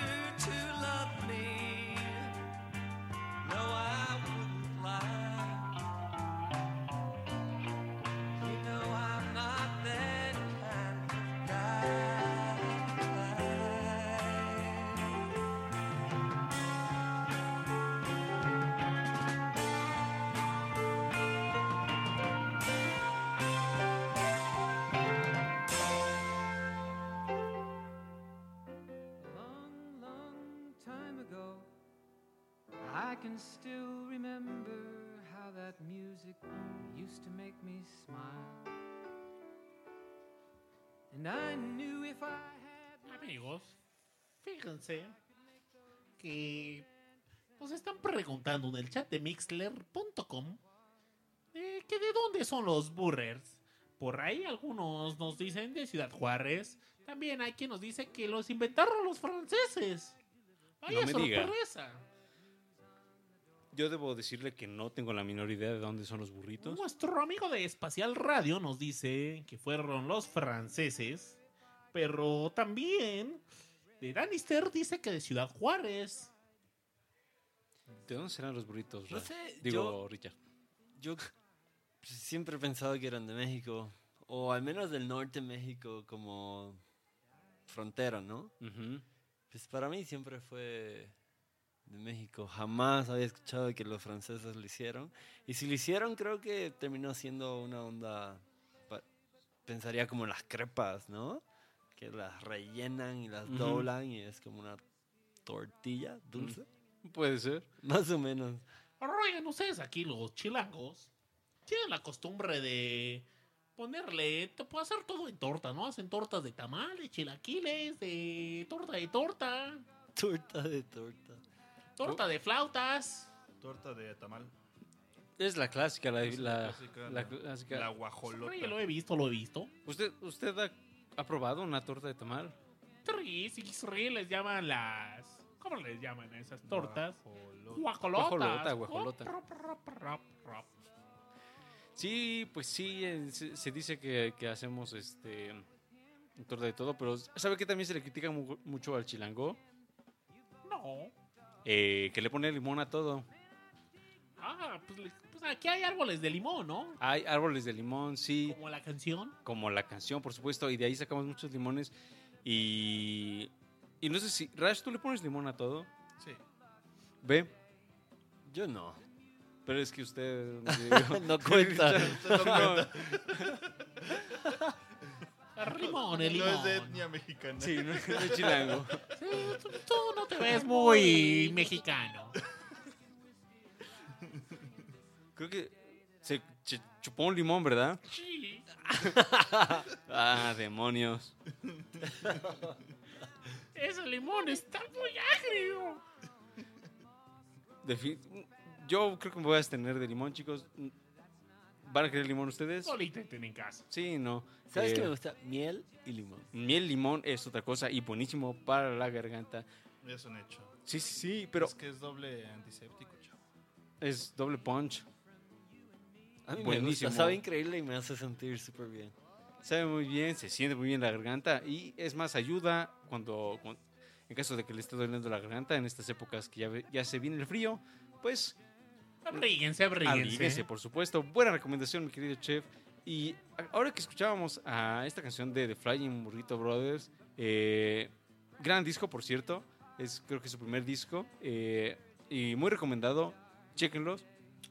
can still remember how that music used to make me smile. And I knew if I had Amigos, fíjense que nos están preguntando en el chat de mixler.com eh, que de dónde son los burrers. Por ahí algunos nos dicen de Ciudad Juárez. También hay quien nos dice que los inventaron los franceses. Vaya No me diga. Yo debo decirle que no tengo la menor idea de dónde son los burritos. Nuestro amigo de Espacial Radio nos dice que fueron los franceses, pero también de Danister dice que de Ciudad Juárez. ¿De dónde serán los burritos? No Ra? sé, Digo, yo- Richard. Yo siempre he pensado que eran de México, o al menos del norte de México como frontera, ¿no? Pues para mí siempre fue de México. Jamás había escuchado que los franceses lo hicieron. Y si lo hicieron, creo que terminó siendo una onda, pensaría como las crepas, ¿no? Que las rellenan y las Ujú. doblan y es como una tortilla dulce. Puede ser. Más o menos. Oigan, ustedes aquí los chilangos tienen la costumbre de ponerle, te puedo hacer todo en torta, ¿no? Hacen tortas de tamales, chilaquiles, de torta de torta, Torta de torta. Torta de flautas. Torta de tamal. Es la clásica, la, Es la, clásica, la la- clásica. La guajolota. Oye, lo he visto, lo he visto. ¿Usted, usted ha, ha probado una torta de tamal? Sí, sí, les llaman las... ¿Cómo les llaman a esas tortas? Guajolota. Guajolotas. Guajolota, guajolota. Oh. Sí, pues sí, eh, se, se dice que, que hacemos este torta de todo, pero ¿sabe que también se le critica mu- mucho al chilango? No. Eh, que le pone limón a todo. Ah, pues, pues aquí hay árboles de limón, ¿no? Hay árboles de limón, sí, Como la canción. como la canción, por supuesto, y de ahí sacamos muchos limones. Y, y no sé si, Rash, ¿tú le pones limón a todo? Sí. ¿Ve? Yo no. Pero es que usted... no cuenta. El limón, el No limón. es de etnia mexicana. sí, no es de chilango. Sí, tú, tú no te ves muy mexicano. Creo que se ch- chupó un limón, ¿verdad? Sí. Ah, demonios. Ese limón está muy agrio. Yo creo que me voy a abstener de limón, chicos. ¿Van a querer limón ustedes? Solita en casa. Sí, no. ¿Sabes Eh, qué me gusta? Miel y limón. Miel, limón es otra cosa y buenísimo para la garganta. Es un hecho. Sí, sí, sí, pero Es que es doble antiséptico, chavo. es doble punch. A mí me Buenísimo. gusta, sabe increíble y me hace sentir súper bien. Sabe muy bien, se siente muy bien la garganta y es más, ayuda cuando, cuan- en caso de que le esté doliendo la garganta en estas épocas que ya, ya se viene el frío, pues Abríguense, abríguense. Abríguense, por supuesto. Buena recomendación, mi querido chef. Y ahora que escuchábamos a esta canción de The Flying Burrito Brothers, eh, gran disco, por cierto. Es creo que su primer disco. eh, y muy recomendado. Chequenlos.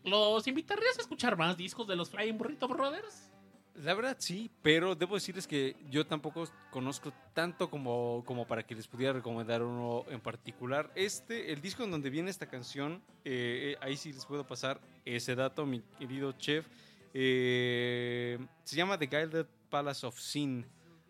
¿Los invitarías a escuchar más discos de los Flying Burrito Brothers? La verdad sí, pero debo decirles que yo tampoco conozco tanto como, como para que les pudiera recomendar uno en particular. Este, el disco en donde viene esta canción, eh, ahí sí les puedo pasar ese dato, mi querido chef. Eh, se llama The Gilded Palace of Sin.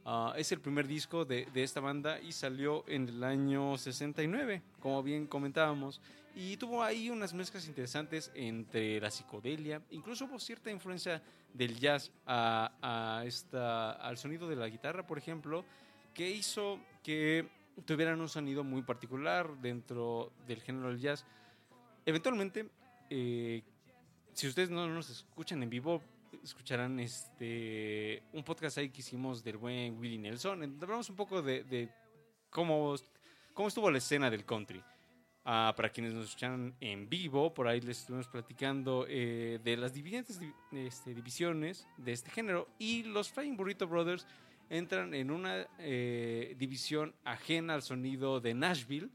Ah, es el primer disco de, de esta banda y salió en el año 69, como bien comentábamos. Y tuvo ahí unas mezclas interesantes entre la psicodelia, incluso hubo cierta influencia del jazz a, a esta, al sonido de la guitarra, por ejemplo, que hizo que tuvieran un sonido muy particular dentro del género del jazz. Eventualmente, eh, si ustedes no nos escuchan en vivo, escucharán este un podcast ahí que hicimos del buen Willie Nelson. Hablamos un poco de, de cómo cómo estuvo la escena del country. Ah, para quienes nos escuchan en vivo, por ahí les estuvimos platicando eh, de las diferentes di- este, divisiones de este género. Y los Flying Burrito Brothers entran en una eh, división ajena al sonido de Nashville,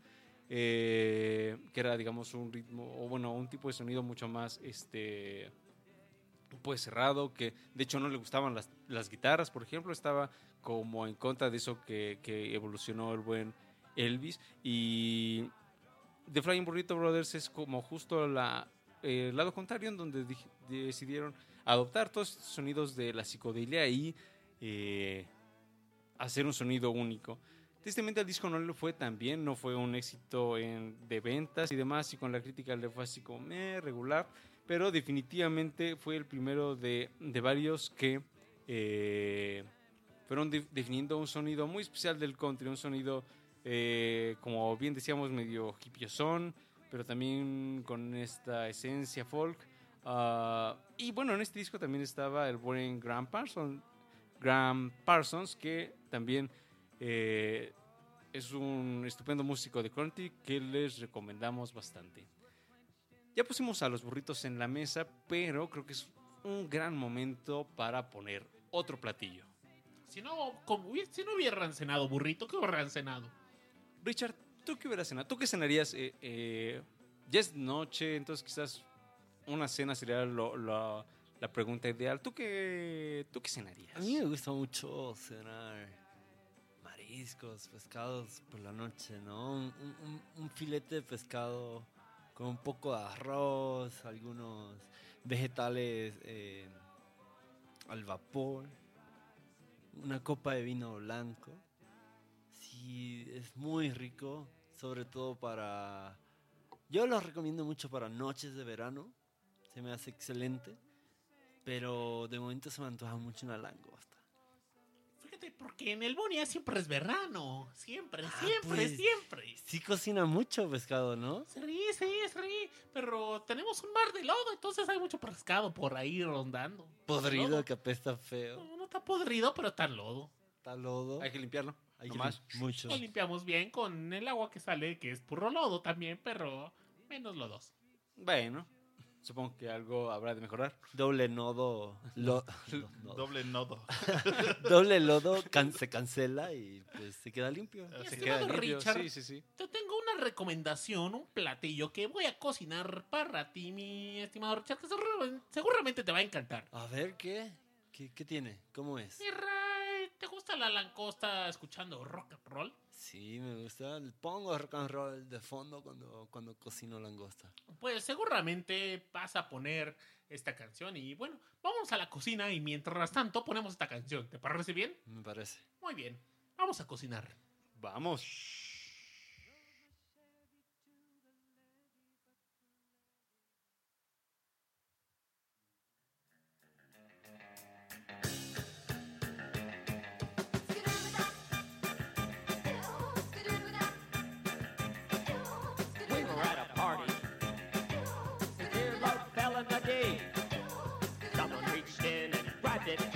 eh, que era, digamos, un ritmo, o bueno, un tipo de sonido mucho más, este, pues cerrado, que de hecho no le gustaban las, las guitarras, por ejemplo, estaba como en contra de eso que, que evolucionó el buen Elvis. Y The Flying Burrito Brothers es como justo la, eh, el lado contrario, en donde decidieron adoptar todos estos sonidos de la psicodelia y eh, hacer un sonido único. Tristemente al disco no le fue tan bien, no fue un éxito en, de ventas y demás, y con la crítica le fue así como regular, pero definitivamente fue el primero de, de varios que eh, fueron de- definiendo un sonido muy especial del country, un sonido, eh, como bien decíamos, medio hippiosón, pero también con esta esencia folk. Ah, y bueno, en este disco también estaba el buen Graham Parsons, Graham Parsons que también eh, es un estupendo músico de country que les recomendamos bastante. Ya pusimos a los burritos en la mesa, pero creo que es un gran momento para poner otro platillo. Si no, como si no hubieran cenado burrito, ¿qué hubieran cenado? Richard, ¿tú qué hubieras cenado? ¿Tú qué cenarías? Eh, eh, ya es noche, entonces quizás una cena sería lo- lo- la pregunta ideal. ¿Tú qué, ¿Tú qué cenarías? A mí me gusta mucho cenar mariscos, pescados por la noche, ¿no? Un, un- un- filete de pescado con un poco de arroz, algunos vegetales eh, al vapor, una copa de vino blanco. Sí, es muy rico, sobre todo para... Yo lo recomiendo mucho para noches de verano, se me hace excelente, pero de momento se me antoja mucho una langosta. Fíjate, porque en el Bonia siempre es verano. Siempre, Ah, siempre, pues. siempre. Sí cocina mucho pescado, ¿no? Sí, sí, sí. Pero tenemos un mar de lodo, entonces hay mucho pescado por ahí rondando. Podrido que apesta feo. No, no está podrido, pero está en lodo. Está lodo. Hay que limpiarlo. Hay no que más. lim- mucho. Lo limpiamos bien con el agua que sale, que es puro lodo también, pero menos lodos. Bueno, supongo que algo habrá de mejorar. Doble nodo. lo- lo- nodo. Doble nodo. Doble lodo can- se cancela y pues se queda limpio. Mi Se estimado queda limpio, Richard, Sí, sí, sí. te tengo una recomendación, un platillo que voy a cocinar para ti, mi estimado Richard, que seguramente te va a encantar. A ver, ¿qué? ¿Qué, qué tiene? ¿Cómo es? Mi Ray, ¿te gusta la langosta escuchando rock and roll? Sí, me gusta. Pongo rock and roll de fondo cuando, cuando cocino langosta. Pues seguramente vas a poner esta canción y bueno, vamos a la cocina y mientras tanto ponemos esta canción. ¿Te parece bien? Me parece. Muy bien, vamos a cocinar. Vamos. It.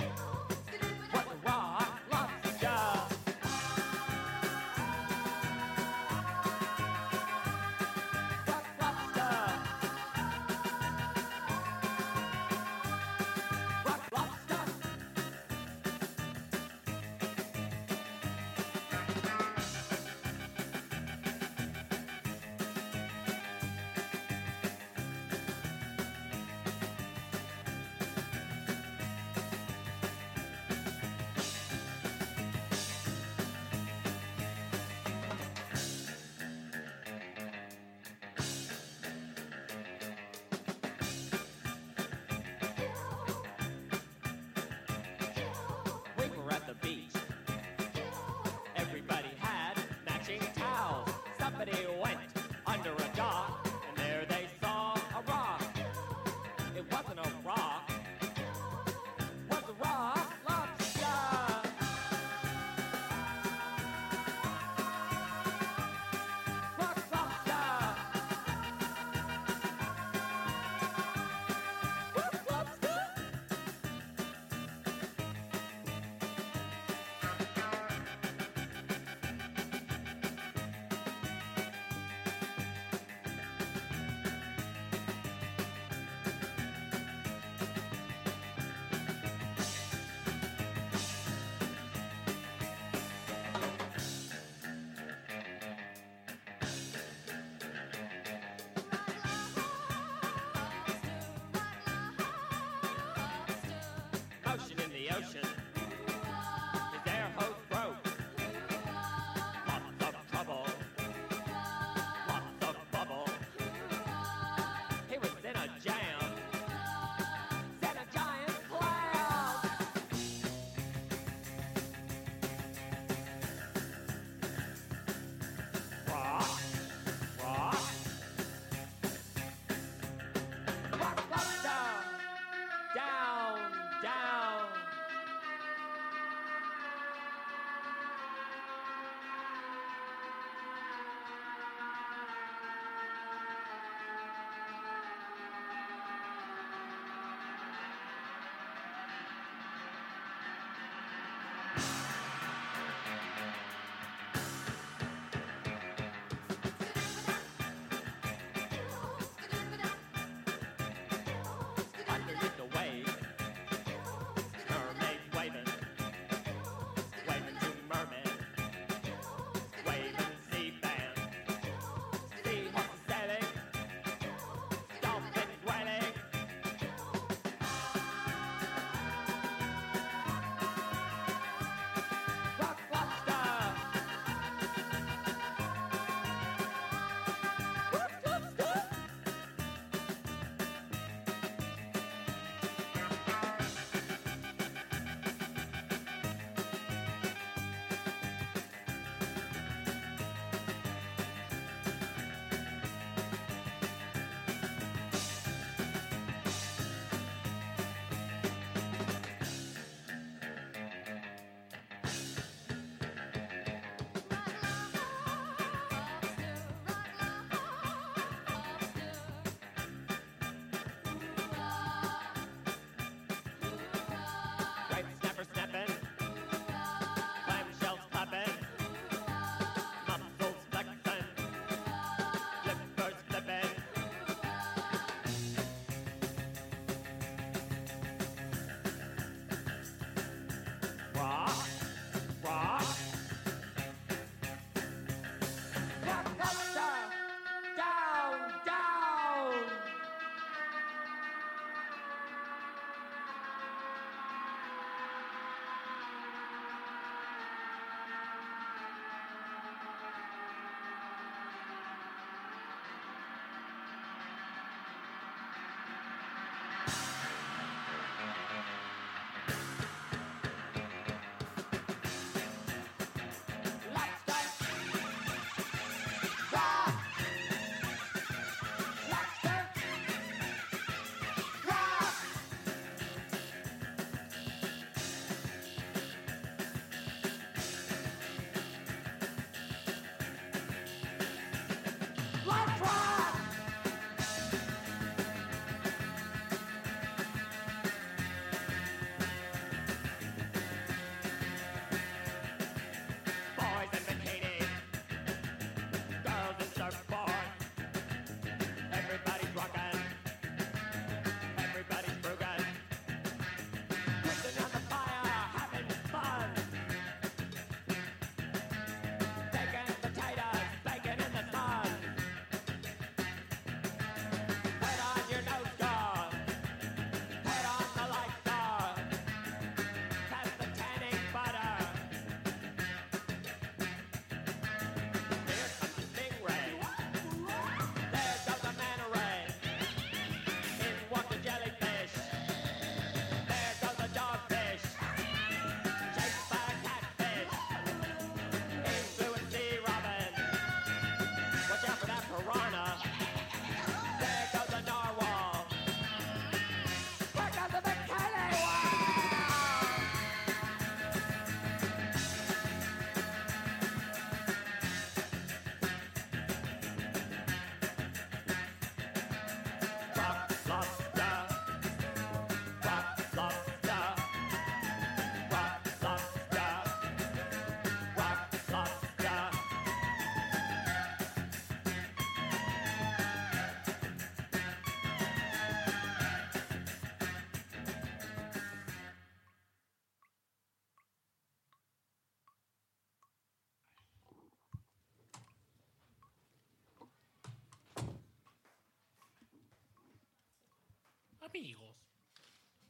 Amigos,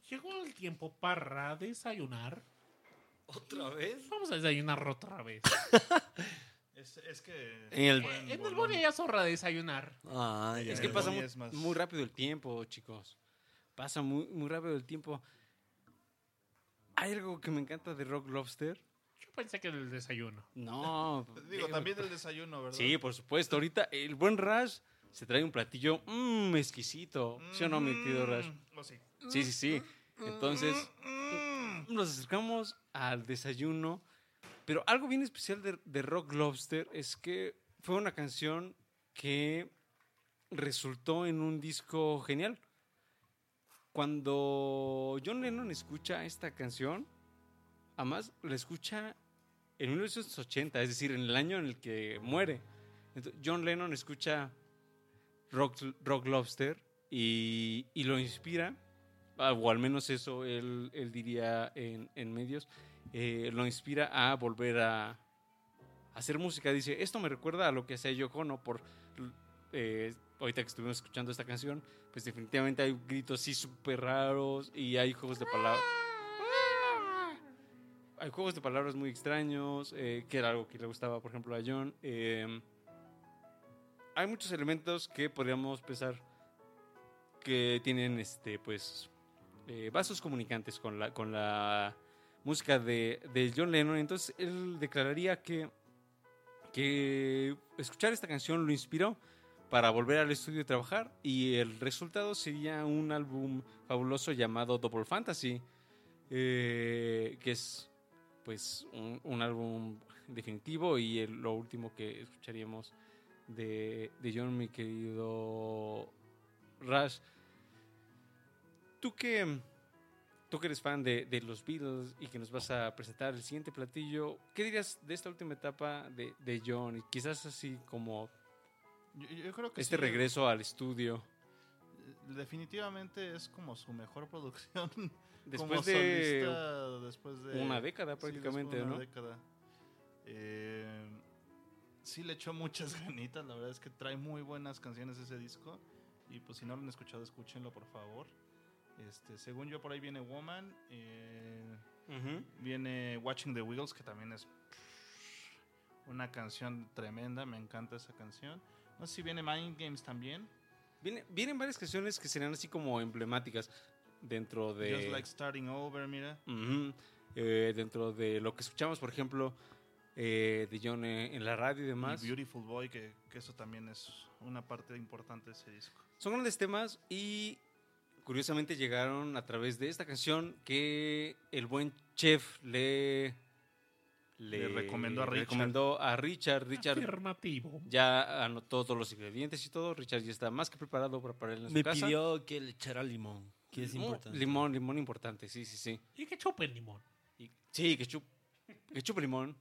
llegó el tiempo para desayunar. ¿Otra vez? Vamos a desayunar otra vez. Es, es que. En el- En el Boni ya de desayunar. Ah, ya. Es que pasa muy, es más- muy rápido el tiempo, chicos. Pasa muy, muy rápido el tiempo. Hay algo que me encanta de Rock Lobster. Yo pensé que era el desayuno. No. Digo, también el desayuno, ¿verdad? Sí, por supuesto. Ahorita el buen Rush se trae un platillo mmm, exquisito. ¿Sí o no, mi querido? Mm, oh, sí. Sí, sí, sí. Entonces, Mm, nos acercamos al desayuno. Pero algo bien especial de, de Rock Lobster es que fue una canción que resultó en un disco genial. Cuando John Lennon escucha esta canción, además la escucha en 1980, es decir, en el año en el que muere. Entonces, John Lennon escucha Rock, Rock Lobster y, y lo inspira, ah, o al menos eso él, él diría en, en medios, eh, lo inspira a volver a, hacer música. Dice, esto me recuerda a lo que hacía Yoko Ono por... eh, ahorita que estuvimos escuchando esta canción, pues definitivamente hay gritos así súper raros y hay juegos de palabras. Hay juegos de palabras muy extraños, eh, que era algo que le gustaba, por ejemplo, a John. Eh, hay muchos elementos que podríamos pensar que tienen, este, pues, eh, vasos comunicantes con la, con la música de, de John Lennon. Entonces, él declararía que, que escuchar esta canción lo inspiró para volver al estudio y trabajar y el resultado sería un álbum fabuloso llamado Double Fantasy, eh, que es pues un, álbum definitivo y lo último que escucharíamos de, de John, mi querido Rush. Tú que, tú que eres fan de, de los Beatles y que nos vas a presentar el siguiente platillo, ¿qué dirías de esta última etapa de, de John? Y quizás así como Yo, yo creo que este sí, regreso al estudio. Definitivamente es como su mejor producción. Después como de solista, después de una década sí, después de prácticamente, una ¿no? década. Eh, sí le echó muchas ganitas, la verdad es que trae muy buenas canciones ese disco. Y pues si no lo han escuchado, escúchenlo por favor. Este, según yo, por ahí viene Woman. eh, Viene Watching the Wheels, que también es una canción tremenda. Me encanta esa canción. No sé si viene Mind Games también. Viene- vienen varias canciones que serían así como emblemáticas dentro de... Just Like Starting Over, mira. Eh, dentro de lo que escuchamos, por ejemplo, eh, de John eh, en la radio y demás. Y Beautiful Boy, que, que eso también es una parte importante de ese disco. Son grandes temas y curiosamente llegaron a través de esta canción que el buen chef le... Le recomendó a le Richard. recomendó a Richard. Richard Afirmativo. ya anotó todos los ingredientes y todo. Richard ya está más que preparado para pararle en su Me casa. pidió que le echara limón, que es Oh, importante. Limón, limón importante, sí, sí, sí. Y que chupen limón. Y- sí, que chup, que chupe limón.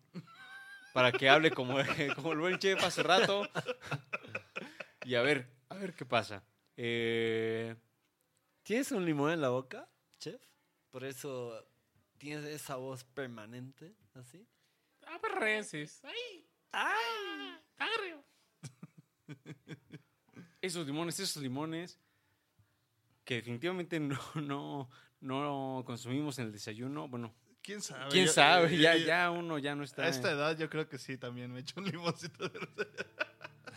Para que hable como, como el buen chef hace rato. Y a ver, a ver qué pasa. Eh, ¿Tienes un limón en la boca, chef? Por eso tienes esa voz permanente, así. A ver, reces. ¡Ay! ¡Ay! ¡Agrio! esos limones, esos limones que definitivamente no, no, no consumimos en el desayuno. Bueno, ¿Quién sabe? quién Yo- sabe, eh, ya, ya uno ya no está A esta edad yo creo que sí, también me echo un limoncito de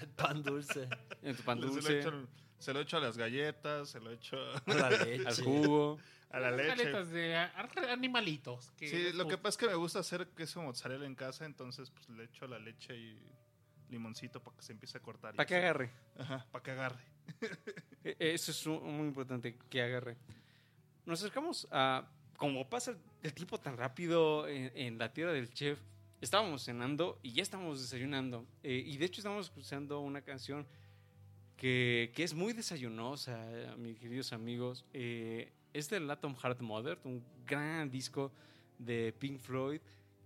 El pan dulce, en tu pan Se lo, dulce, echo, se lo echo a las galletas, se lo echo a la leche. al jugo. a la leche. De animalitos. Que Sí, lo que pasa es que me gusta hacer queso mozzarella en casa, entonces pues le echo la leche y limoncito para que se empiece a cortar. y Para que así. agarre. Ajá, para que agarre. Eso es un- muy importante que agarre. Nos acercamos a. Como pasa el tiempo tan rápido en, en la tierra del chef, estábamos cenando y ya estábamos desayunando. Eh, y de hecho, estamos escuchando una canción que, que es muy desayunosa, mis queridos amigos. Eh, es del Atom Heart Mother, un gran disco de Pink Floyd.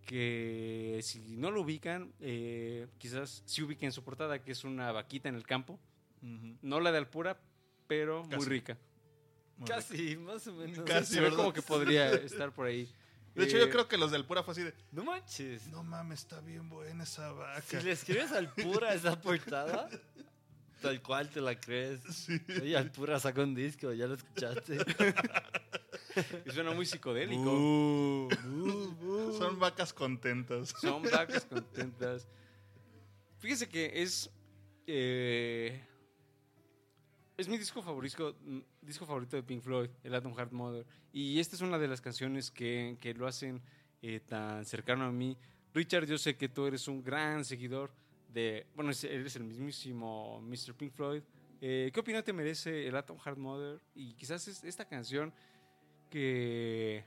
Que si no lo ubican, eh, quizás sí ubiquen su portada, que es una vaquita en el campo. No la de Alpura, pero muy rica. Casi, más o menos. Casi, Se ve ¿verdad? como que podría estar por ahí. De hecho, Eh, yo creo que los del Pura fue así de, No manches. no mames, está bien buena esa vaca. Si le escribes al pura esa portada, tal cual te la crees. Sí. Oye, al pura sacó un disco, ya lo escuchaste. Y suena muy psicodélico. Uh, Son vacas contentas. Son vacas contentas. Fíjese que es. eh, es mi disco favorito, mm, disco favorito de Pink Floyd, el Atom Heart Mother. Y esta es una de las canciones que, que lo hacen eh, tan cercano a mí. Richard, yo sé que tú eres un gran seguidor de. Bueno, es- eres el mismísimo Mr. Pink Floyd. Eh, ¿Qué opinión te merece el Atom Heart Mother? Y quizás es esta canción que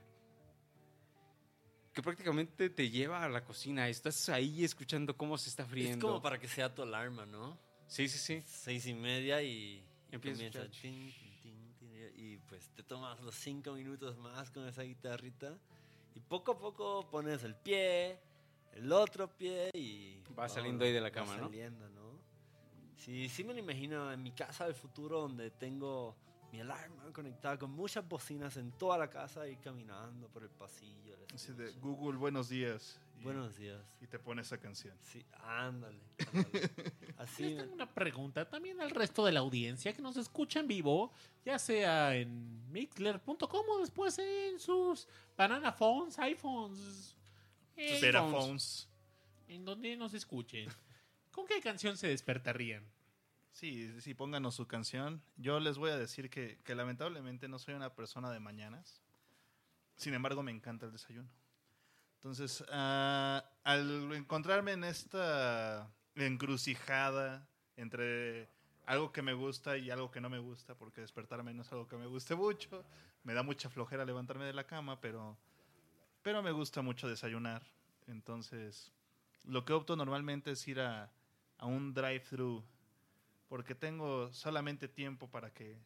que prácticamente te lleva a la cocina. Estás ahí escuchando cómo se está Es friendo. como para que sea tu alarma, ¿no? Sí, sí, sí. Seis y media y Empieza comienza. tin, tin, tin, y pues te tomas los cinco minutos más con esa guitarrita. Y poco a poco pones el pie, el otro pie y. Va saliendo ahí de la va cama, ¿no? saliendo, ¿no? Sí, sí me lo imagino en mi casa del futuro donde tengo mi alarma conectada con muchas bocinas en toda la casa y caminando por el pasillo. Así de. Google, buenos días. Y, Buenos días. Y te pone esa canción. Sí, ándale. ándale. Así. Les tengo una pregunta también al resto de la audiencia que nos escucha en vivo, ya sea en mixler.com o después en sus banana phones, iPhones, eh, Teraphones. en donde nos escuchen. ¿Con qué canción se despertarían? Sí, sí, pónganos su canción. Yo les voy a decir que, que lamentablemente no soy una persona de mañanas. Sin embargo, me encanta el desayuno. Entonces, ah, al encontrarme en esta encrucijada entre algo que me gusta y algo que no me gusta, porque despertarme no es algo que me guste mucho, me da mucha flojera levantarme de la cama, pero, pero me gusta mucho desayunar. Entonces, lo que opto normalmente es ir a, a un drive-thru porque tengo solamente tiempo para que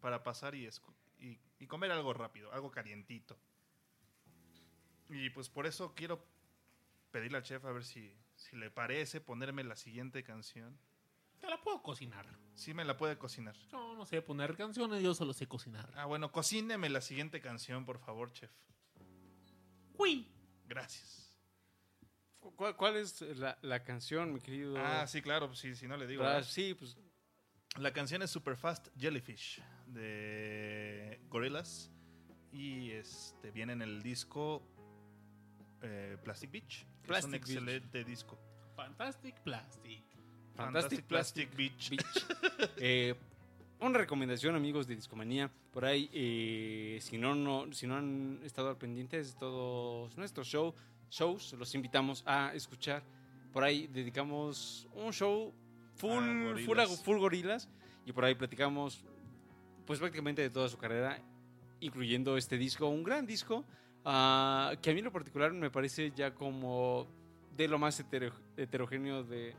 para pasar y, y, y comer algo rápido, algo calientito. Y pues por eso quiero pedirle al chef a ver si, si le parece ponerme la siguiente canción. Te la puedo cocinar. Si me la puede cocinar. Yo no sé poner canciones, yo solo sé cocinar. Ah, bueno, cocíneme la siguiente canción, por favor, chef. Uy, Gracias. ¿Cu- ¿Cuál, cuál es la, la canción, mi querido? Ah, sí, claro, pues sí, si no le digo. Ra- ¿verdad? sí, pues La canción es Superfast Jellyfish de Gorillaz y este viene en el disco eh, Plastic Beach. que es un Beach. excelente disco. Fantastic Plastic. Fantastic Plastic Beach. Beach. Eh, una recomendación, amigos de Discomanía. Por ahí, eh, si, no, no, si no han estado al pendientes de todos nuestros show, shows, los invitamos a escuchar. Por ahí dedicamos un show full, Ah, full, gorilas. full gorilas. Y por ahí platicamos, pues prácticamente de toda su carrera, incluyendo este disco. Un gran disco ah, que a mí en lo particular me parece ya como de lo más hetero- heterogéneo de,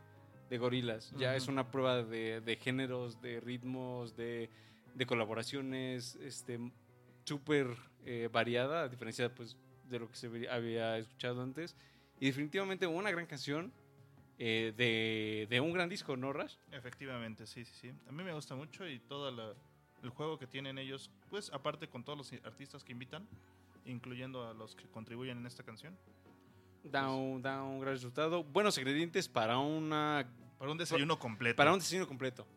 de gorilas. Ya es una prueba de, de géneros, de ritmos, de, de colaboraciones, este, súper eh, variada, a diferencia pues, de lo que se había escuchado antes. Y definitivamente una gran canción eh, de, de un gran disco, ¿no, Rash? Efectivamente, sí, sí, sí. A mí me gusta mucho y todo la- el juego que tienen ellos, pues aparte con todos los artistas que invitan, incluyendo a los que contribuyen en esta canción. Da un, da un gran resultado. Buenos ingredientes para una Para un desayuno completo. para un desayuno completo.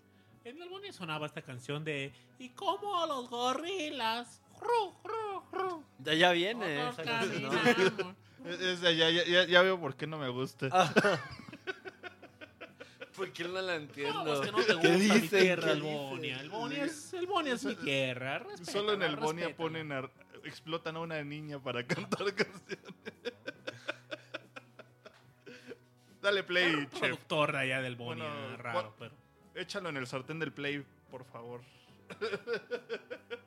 En el Bonnie sonaba esta canción de ¿Y cómo los gorilas? Ru, ru, ru, De allá viene todos esa canción, ¿no? caminamos". Es- es de allá, ya, ya- ya veo por qué no me gusta. ¿Por qué no la entiendo? No, pues que no te ¿Qué gusta mi dicen? tierra, ¿Qué el? Bonia. El Bonia es, el Bonia es mi tierra. respétala, Solo en el Bonia ponen a- explotan a una niña para cantar canciones. Dale play, Un chef. productor de allá del Bonia, Bueno, raro, ¿cuál- pero... Échalo en el sartén del play, por favor.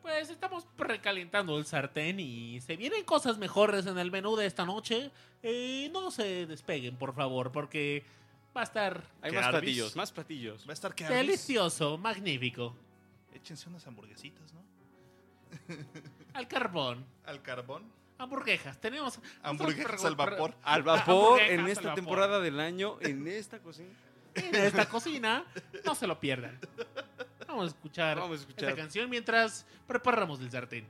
Pues estamos recalentando el sartén y se vienen cosas mejores en el menú de esta noche. Eh, no se despeguen, por favor, porque va a estar Hay ¿Qué, más Arby's? platillos, más platillos. Va a estar que delicioso, magnífico. Échense unas hamburguesitas, ¿no? Al carbón. Al carbón. Hamburguesas. Tenemos... Hamburguesas al vapor. Al vapor hamburguesas en esta vapor. temporada del año, en esta cocina. En esta cocina, no se lo pierdan. Vamos a escuchar, Vamos a escuchar. esta canción mientras preparamos el sartén.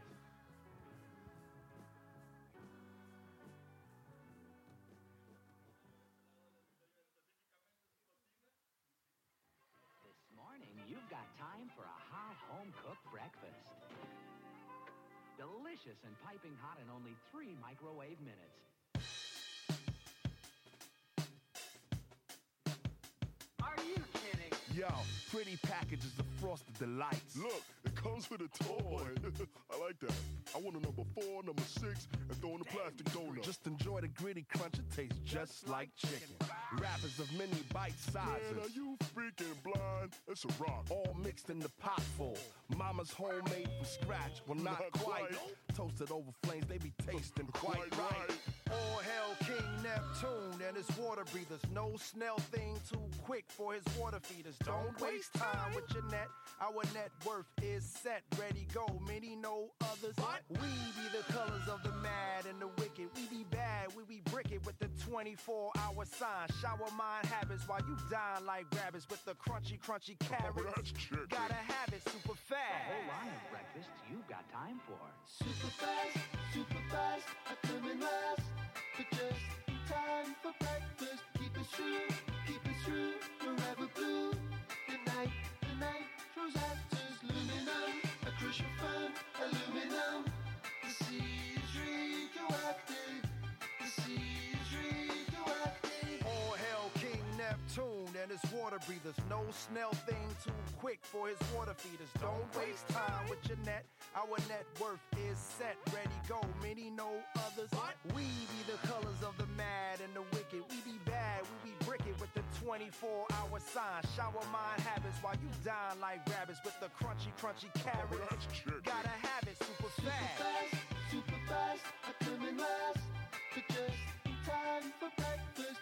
Delicious and piping hot in only three microwave minutes. Yo, pretty packages of frosted delights. Look, it comes with a toy. I like that. I want a number four, number six, and throw in a plastic donut. Just enjoy the gritty crunch. It tastes just like chicken. Wrappers of many bite sizes. Man, are you freaking blind? It's a rock. All mixed in the pot full. Mama's homemade from scratch. Well, not, Not quite. quite. Toasted over flames, they be tasting quite, Quite right. right. All hail King Neptune and his water breathers. No snail thing too quick for his water feeders. Don't waste time with your net. Our net worth is set, ready, go. Many know others. What? We be the colors of the mad and the wicked. We be bad, we be brick it with the 24 hour sign. Shower mind habits while you dine like rabbits with the crunchy, crunchy oh, carrots. that's chicken. Gotta have it super fast. A whole fast. line of breakfast you've got time for. Super fast, super fast, I come in last. But just in time for breakfast. His water breathers. No snail thing too quick for his water feeders. Don't waste time with your net. Our net worth is set, ready, go. Many know others. We be the colors of the mad and the wicked. We be bad, we be brick with the 24 hour sign. Shower mind habits while you dine like rabbits with the crunchy, crunchy oh, carrots. that's chicken. Gotta have it super fast. Super fast. fast, super fast, I come in last. But just in time for breakfast.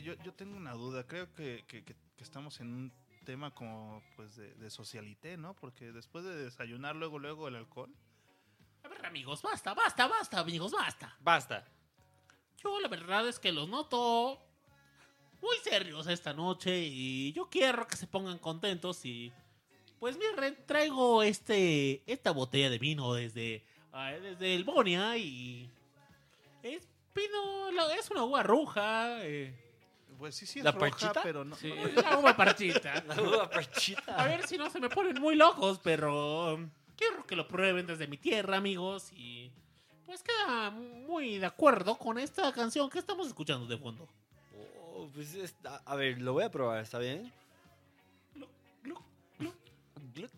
Oye, yo, yo tengo una duda. Creo que, que- que- que estamos en un tema como pues de, de socialité, ¿no? Porque después de desayunar luego, luego el alcohol. A ver, amigos, basta, basta, basta, amigos, basta. Basta. Yo la verdad es que los noto muy serios esta noche y yo quiero que se pongan contentos y pues miren, traigo este esta botella de vino desde desde el Bonia y es vino es una uva roja, eh, Pues sí, sí es ¿La roja, parchita? pero no. es una uva parchita. La uva parchita. A ver si no se me ponen muy locos, pero quiero que lo prueben desde mi tierra, amigos y pues queda muy de acuerdo con esta canción que estamos escuchando de fondo. Oh, pues es- a, a ver, lo voy a probar, ¿está bien? Gluc, gluc. Gluck.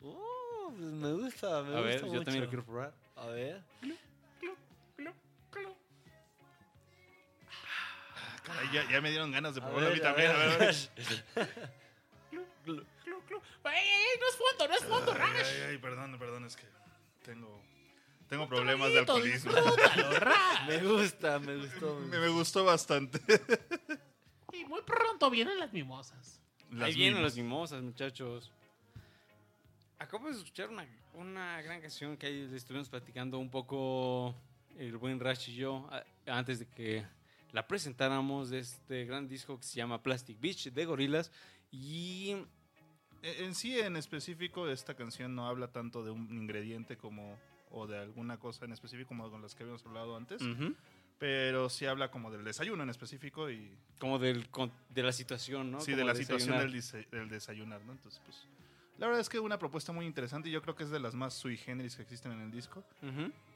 Oh, pues me gusta, me A gusta ver, yo mucho. también lo quiero probar. A ver. Ya, ya me dieron ganas de probarlo a mí a también. A ver, a ver. Gluc, gluc. ¡Ey, ey, no es fondo, no es fondo, Rash! ay, ay, perdón, perdón, es que tengo, tengo problemas de alcoholismo. Me gusta, me gustó. Me, me gustó bastante. Y muy pronto vienen las mimosas. Ahí Las vienen los mimosas, muchachos. Acabo de escuchar una, una gran canción que ahí estuvimos platicando un poco el buen Rash y yo antes de que la presentáramos de este gran disco que se llama Plastic Beach de Gorilas y En en sí, en específico, esta canción no habla tanto de un ingrediente como o de alguna cosa en específico como con las que habíamos hablado antes, pero sí habla como del desayuno en específico y como del, con- de la situación, ¿no? sí Como de la situación del, del desayunar, ¿no? Entonces, pues la verdad es que una propuesta muy interesante y yo creo que es de las más sui generis que existen en el disco.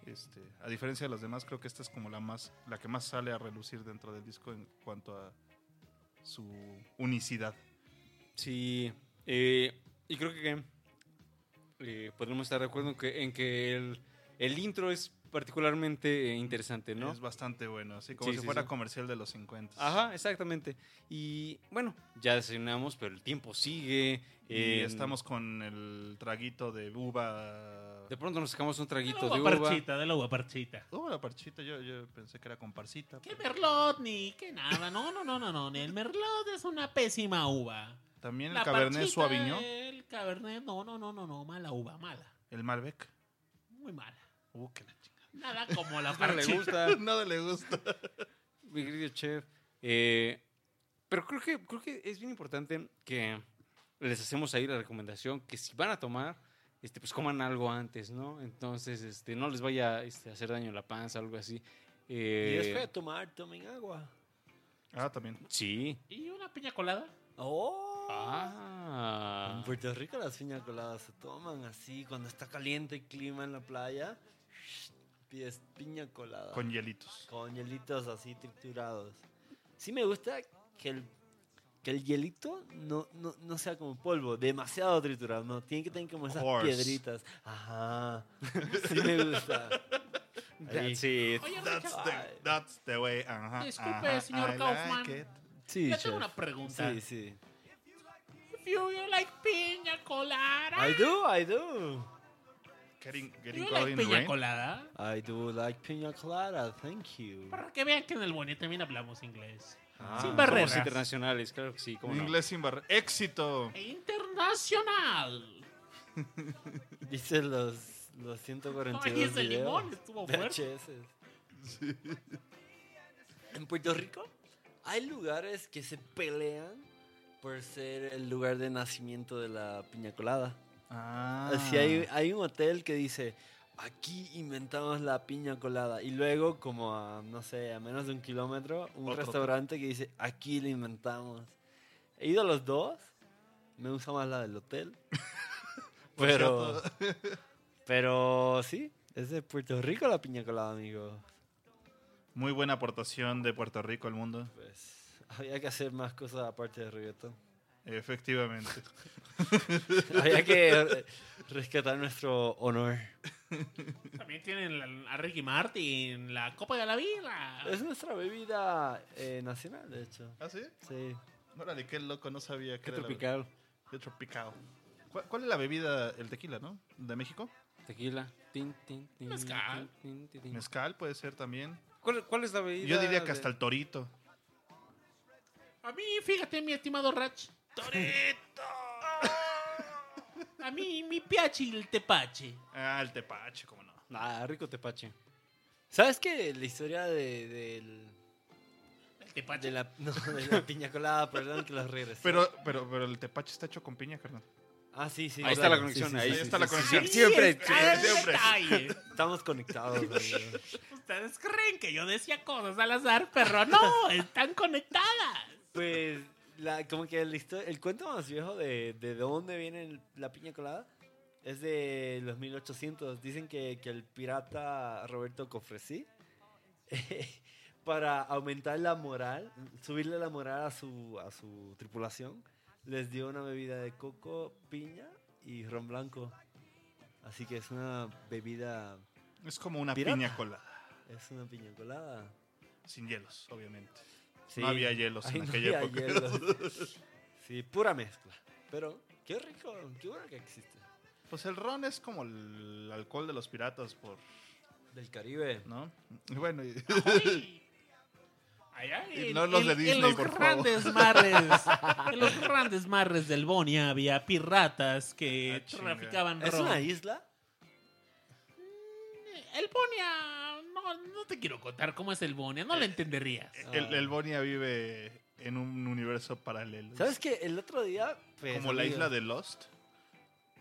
Este, a diferencia de las demás, creo que esta es como la más la que más sale a relucir dentro del disco en cuanto a su unicidad. Sí, eh, y creo que eh, podremos estar de acuerdo en que, en que el, el intro es particularmente eh, interesante, ¿no? Es bastante bueno, así como Sí, si sí, fuera sí. comercial de los 50. Ajá, exactamente. Y bueno, ya desayunamos, pero el tiempo sigue. Y en- estamos con el traguito de uva. De pronto nos sacamos un De traguito de uva uva. parchita, de la uva parchita. La parchita, yo, yo pensé que era con parcita. Que merlot ni que nada. No, no, no, no, no. El merlot es una pésima uva. También el La Cabernet parchita, Sauvignon, El cabernet, no, no, no, no, no. Mala uva, mala. el Malbec. Muy mala. Uh, chingada. Nada como la No le gusta. Nada le gusta. mi querido chef. Eh, pero creo que, creo que es bien importante que les hacemos ahí la recomendación que si van a tomar, este, pues coman algo antes, ¿no? Entonces, este, no les vaya este, a hacer daño a la panza, algo así. Y Eh, después de tomar, tomen agua. Ah, también. sí. ¿Y una piña colada? ¡Oh! Ah. En Puerto Rico las piñas coladas se toman así, cuando está caliente el clima en la playa, pides piña colada. Con hielitos. Con hielitos así triturados. Sí me gusta que el, que el hielito no, no, no sea como polvo, demasiado triturado, no, tiene que tener como esas Coarse. piedritas. Ajá, sí me gusta. That's it. Oye, That's Richard, the, that's the way. Ajá, Disculpe, ajá, señor I Kaufman. like it. Sí, le chef. tengo una pregunta. Sí, sí. If you, you like piña colada. I do, I do. Getting, getting you like piña rain. colada? I do like piña colada, thank you. Para que vean que en el Bonnie también hablamos inglés. Ah, Sin Somos barreras. internacionales, claro que sí. ¿cómo no? Inglés sin barra. ¡Éxito! E internacional. Dice los, los 142 Ay, ese videos. limón estuvo fuerte. VHS. En Puerto Rico hay lugares que se pelean por ser el lugar de nacimiento de la piña colada. Ah. Así hay, hay un hotel que dice, aquí inventamos la piña colada. Y luego, como a, no sé, a menos de un kilómetro, un Otro restaurante que dice, aquí la inventamos. He ido a los dos. Me gusta más la del hotel. Pero, pero sí, es de Puerto Rico la piña colada, amigo. Muy buena aportación de Puerto Rico al mundo. Pues había que hacer más cosas aparte de reggaetón. Efectivamente. había que eh, rescatar nuestro honor. También tienen la- a Ricky Martin, la Copa de la Vida. Es nuestra bebida eh, nacional, de hecho. ¿Ah, sí? Sí. Órale, qué loco, no sabía que Qué era la- tropical. Qué tropical. ¿Cuál, cuál es la bebida? El tequila, ¿no? ¿De México? Tequila. Tin, tin, tin, Mezcal. tin, tin, tin, tin. Mezcal puede ser también. ¿Cuál, cuál es la bebida? Yo diría que de- hasta el torito. A mí, fíjate, mi estimado Rach. ¡Torito! A mí, mi piachi, el tepache. Ah, el tepache, cómo no. Ah, rico tepache. ¿Sabes que la historia de, del- El tepache. de, la, no, de la piña colada, perdón que los regresé? Pero, pero, pero el tepache está hecho con piña, carnal. ah, sí, sí. Ahí está la conexión, Sí, sí, ahí sí, está sí, la sí, conexión. sí. Siempre, siempre. estamos conectados. amigo. Ustedes creen que yo decía cosas al azar, pero no, están conectadas. Pues, la, como que historia- el cuento más viejo de, de dónde viene el- la piña colada es de los 1800. Dicen que, que el pirata Roberto Cofresí, para aumentar la moral, subirle la moral a su, a su tripulación, les dio una bebida de coco, piña y ron blanco. Así que es una bebida, Es como una Pirata. piña colada. es una piña colada. Sin hielos, obviamente. Sí, No había hielos en no aquella había época. hielos. Sí, pura mezcla. Pero qué rico, qué bueno que existe. Pues el ron es como el alcohol de los piratas, por, Del Caribe. ¿no? Y bueno, y- Ay, ay, Y en- no los en- de En Disney, los por favor. grandes mares, en los grandes mares del Bonia había piratas que Ah, traficaban ¿Es ron. una isla? El Bonia, no, no te quiero contar cómo es el Bonia, no lo entenderías. el, el Bonia vive en un universo paralelo. ¿Sabes qué? El otro día. pues, Como la amigo- isla de Lost.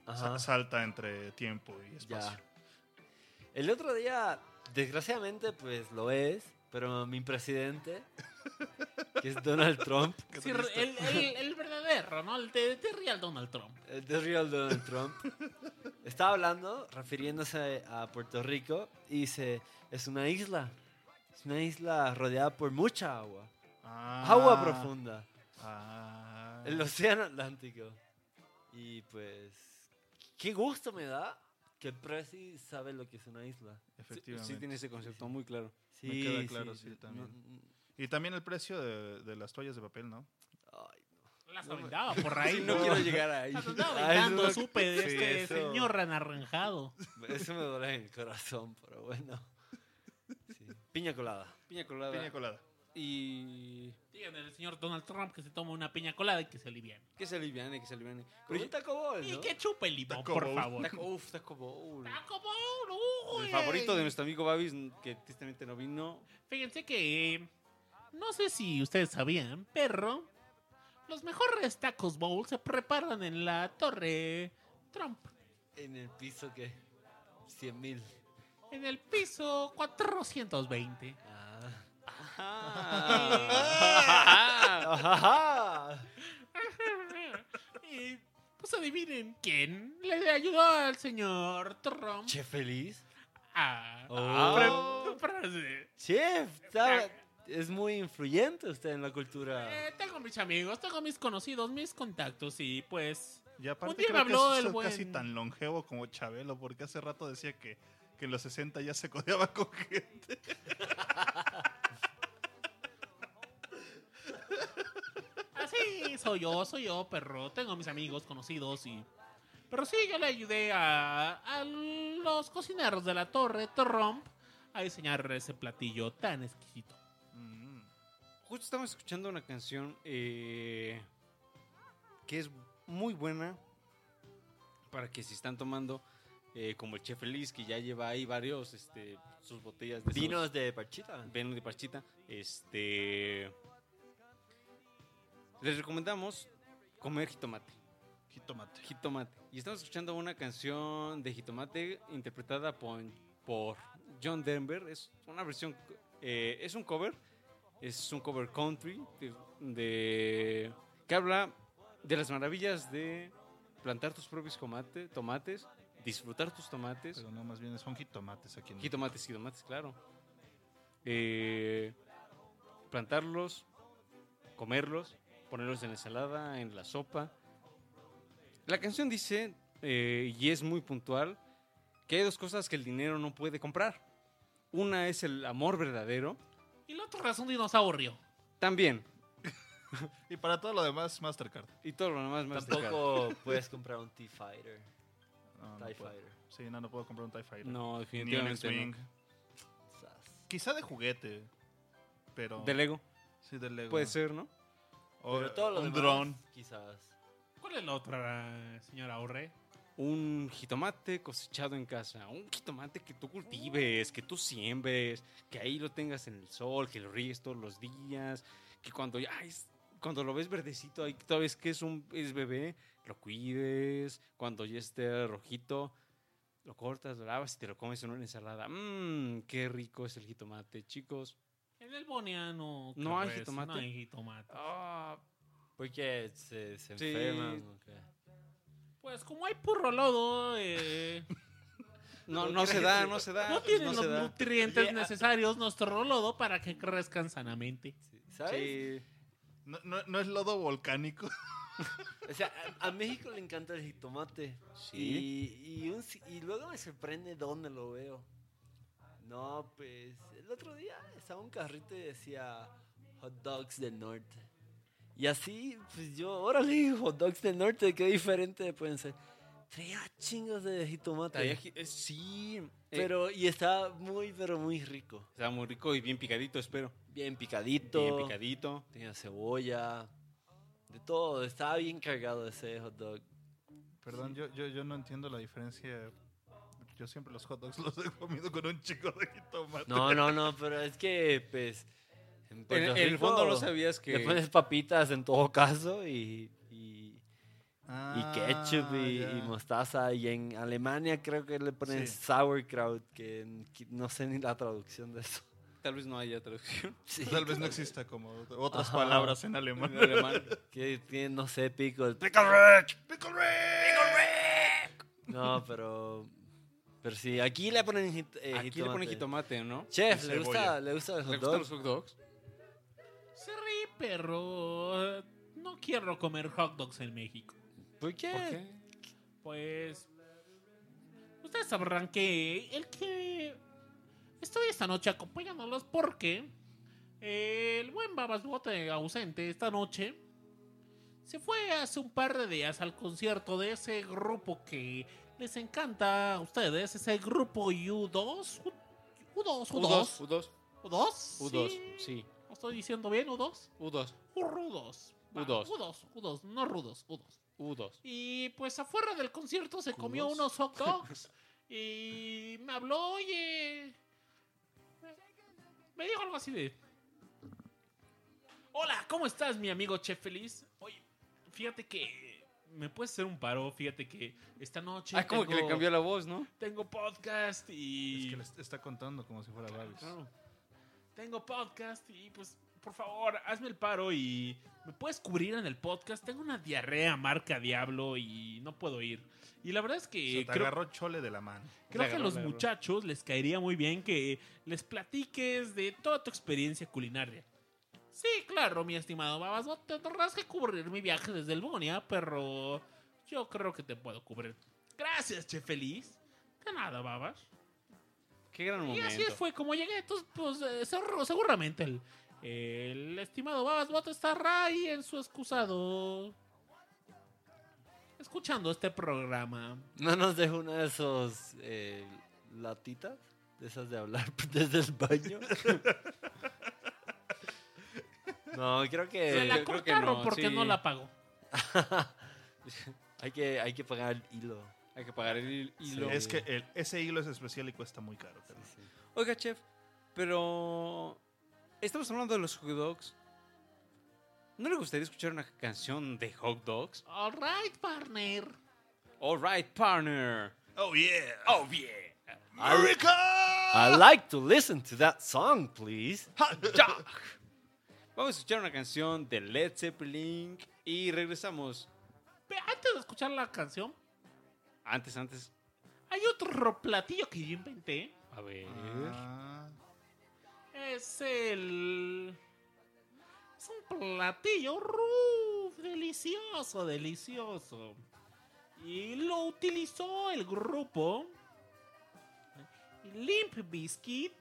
Ajá, Salta entre tiempo y espacio. ya. El otro día, desgraciadamente, pues lo es. Pero mi presidente, que es Donald Trump, Sí, el, el- el verdadero, ¿no? El de, de real Donald Trump. el de real Donald Trump, estaba hablando, refiriéndose a Puerto Rico, y dice: Es una isla. Es una isla rodeada por mucha agua. Ah, Agua profunda. ah. El océano Atlántico. Y pues, qué gusto me da que Prezi sabe lo que es una isla. Efectivamente. Sí, tiene ese concepto muy claro. Sí, Me queda sí, claro, sí. sí, también. No, Y también el precio de, de las toallas de papel, ¿no? ay, Las No me- aventaba por ahí. Sí, no quiero llegar ahí. Las andaba aventando, eso- supe de sí, este eso- señor anaranjado. Eso me duele en el corazón, pero bueno. Sí. Piña colada. Piña colada. Piña colada. Y Díganle al señor Donald Trump que se toma una piña colada y que se aliviane. que se aliviane, que se aliviane. Con un taco bol, Y ¿no? que chupe el limón, Taco por Bowl. favor. Taco, uf, Taco Bowl. Taco Bowl, uy. El favorito de nuestro amigo Babis, que tristemente no vino. Fíjense que eh, no sé si ustedes sabían, pero los mejores tacos bowl se preparan en la torre Trump, En el piso que 100 mil. en el piso 420. Ah. y pues adivinen quién le ayudó al señor Trump Che feliz. a Oh. Chef, es muy influyente usted en la cultura. Eh, tengo mis amigos, tengo mis conocidos, mis contactos y pues Y aparte Un día me creo que habló es el casi buen- tan longevo como Chabelo, porque hace rato decía que, que en los 60 ya se codeaba con gente. Así soy yo, soy yo, perro. Tengo mis amigos conocidos y. Pero sí, yo le ayudé a, a los cocineros de la torre Trump a diseñar ese platillo tan exquisito. Justo estamos escuchando una canción eh, que es muy buena para que si están tomando, eh, como el Chef Feliz, que ya lleva ahí varios, este, sus botellas de Vinos esos- de parchita. Vino de parchita. Este. Les recomendamos comer jitomate. Jitomate. Jitomate. Y estamos escuchando una canción de Jitomate interpretada por, por John Denver. Es una versión. eh, es un cover. Es un cover country. De, de- que habla de las maravillas de plantar tus propios tomate- tomates. Disfrutar tus tomates. Pero no, más bien son jitomates aquí en Jitomates, jitomates, claro. Eh, plantarlos, comerlos, ponerlos en la ensalada, en la sopa. La canción dice, eh, y es muy puntual, que hay dos cosas que el dinero no puede comprar. Una es el amor verdadero. Y la otra es un dinosaurio. También. Y para todo lo demás, Mastercard. Y todo lo demás más Tampoco puedes comprar un T-Fighter. No, no TIE puedo. Fighter. Sí, no, no puedo comprar un TIE Fighter. No, Ni un definitivamente X-Wing. no. Quizá de juguete, pero... De Lego. Sí, de Lego. Puede ser, ¿no? O Pero todo lo un demás, dron. Quizás. ¿Cuál es la otra, señora Aurre? Un jitomate cosechado en casa, un jitomate que tú cultives, que tú siembres, que ahí lo tengas en el sol, que lo ríes todos los días, que cuando ya es- cuando lo ves verdecito, ahí todavía es que es un es bebé, lo cuides, cuando ya esté rojito, lo cortas, lo lavas y te lo comes en una ensalada. Mmm, qué rico es el jitomate, chicos. En el Boniano. No hay jitomate. No hay jitomate. Ah, Porque se, se Sí. Pues como hay puro lodo, eh, no, no se da, no se da. no tienen no los da. nutrientes Yeah. necesarios nuestro lodo para que crezcan sanamente. Sí, ¿Sabes? Sí. No, no- no es lodo volcánico. O sea, a, a México le encanta el jitomate. Y, y, un si- y luego me sorprende dónde lo veo. No, pues el otro día estaba un carrito y decía hot dogs del norte. Y así, pues yo, órale, hot dogs del norte, qué diferente pueden ser. Traía chingos de jitomate. Traía eh, sí. eh, pero, y está muy, pero muy rico. Está muy rico y bien picadito, espero. Bien picadito. Bien picadito. Tenía cebolla. De todo. Estaba bien cargado ese hot dog. Perdón, yo, yo, yo no entiendo la diferencia. Yo siempre los hot dogs los he comido con un chico de jitomate. No, no, no, pero es que, pues. En, En- en el fondo no sabías que- Le pones papitas en todo caso y. y Ah, y ketchup y, y mostaza. Y en Alemania creo que le ponen Sí. sauerkraut, que, que no sé ni la traducción de eso. Tal vez no haya traducción. Sí, Tal vez no exista como otras Ajá. palabras en alemán. En alemán. Que tiene, no sé, pico. Pickle Rick, Pickle Rick. No, pero. Pero sí, aquí le ponen eh, Aquí le ponen jitomate, ¿no? Chef, ¿le gusta. ¿le gusta el ¿Le hot gustan los hot dogs? Eh, no quiero comer hot dogs en México. ¿Por qué? ¿Por qué? Pues ustedes sabrán que el que estoy esta noche acompañándolos porque el buen Babasbote ausente esta noche se fue hace un par de días al concierto de ese grupo que les encanta a ustedes, ese grupo U2. U- U2, U2. U2. U2. U2, Sí. sí. ¿Lo ¿Estoy diciendo bien U2? U2. U-Rudos. Va, U2. U2, U2, no rudos, U2. U2. Y pues afuera del concierto se comió ¿Cudos? unos hot dogs. y me habló, oye. me- dijo algo así de. Hola, ¿cómo estás, mi amigo Chef Feliz? Oye, fíjate que. ¿Me puedes hacer un paro? Fíjate que esta noche. Ah, como que le tengo- cambió la voz, ¿no? Tengo podcast y. Es que le está contando como si fuera Babis. Tengo podcast y pues, por favor, hazme el paro y me puedes cubrir en el podcast. Tengo una diarrea marca Diablo y no puedo ir. Y la verdad es que Se te creo, agarró chole de la mano. creo que a los muchachos les caería muy bien que les platiques de toda tu experiencia culinaria. Sí, claro, mi estimado Babas, no tendrás que cubrir mi viaje desde el Bonia, pero yo creo que te puedo cubrir. Gracias, Che Feliz. De nada, Babas. Qué gran Y así fue como llegué. Entonces, pues eh, seguro- seguramente el, el estimado Babas Boto estará ahí en su excusado. Escuchando este programa. ¿No nos deja una de esos eh, latitas? De esas de hablar desde el baño. no, creo que. Se la creo que cortaron no, porque sí. no la pagó. hay, que, hay que pagar el hilo. Hay que pagar el hilo. Es que el- ese hilo es especial y cuesta muy caro. Carlos. Oiga, chef, pero estamos hablando de los hot dogs. ¿No le gustaría escuchar una canción de hot dogs? All right, partner. All right, partner. Oh, yeah. Oh, yeah. I like to listen to that song, please. Vamos a escuchar una canción de Led Zeppelin y regresamos. Antes de escuchar la canción, Antes, antes. hay otro platillo que yo inventé. A ver. Ah, Es el. Es un platillo ruf, delicioso, delicioso. Y lo utilizó el grupo Limp Bizkit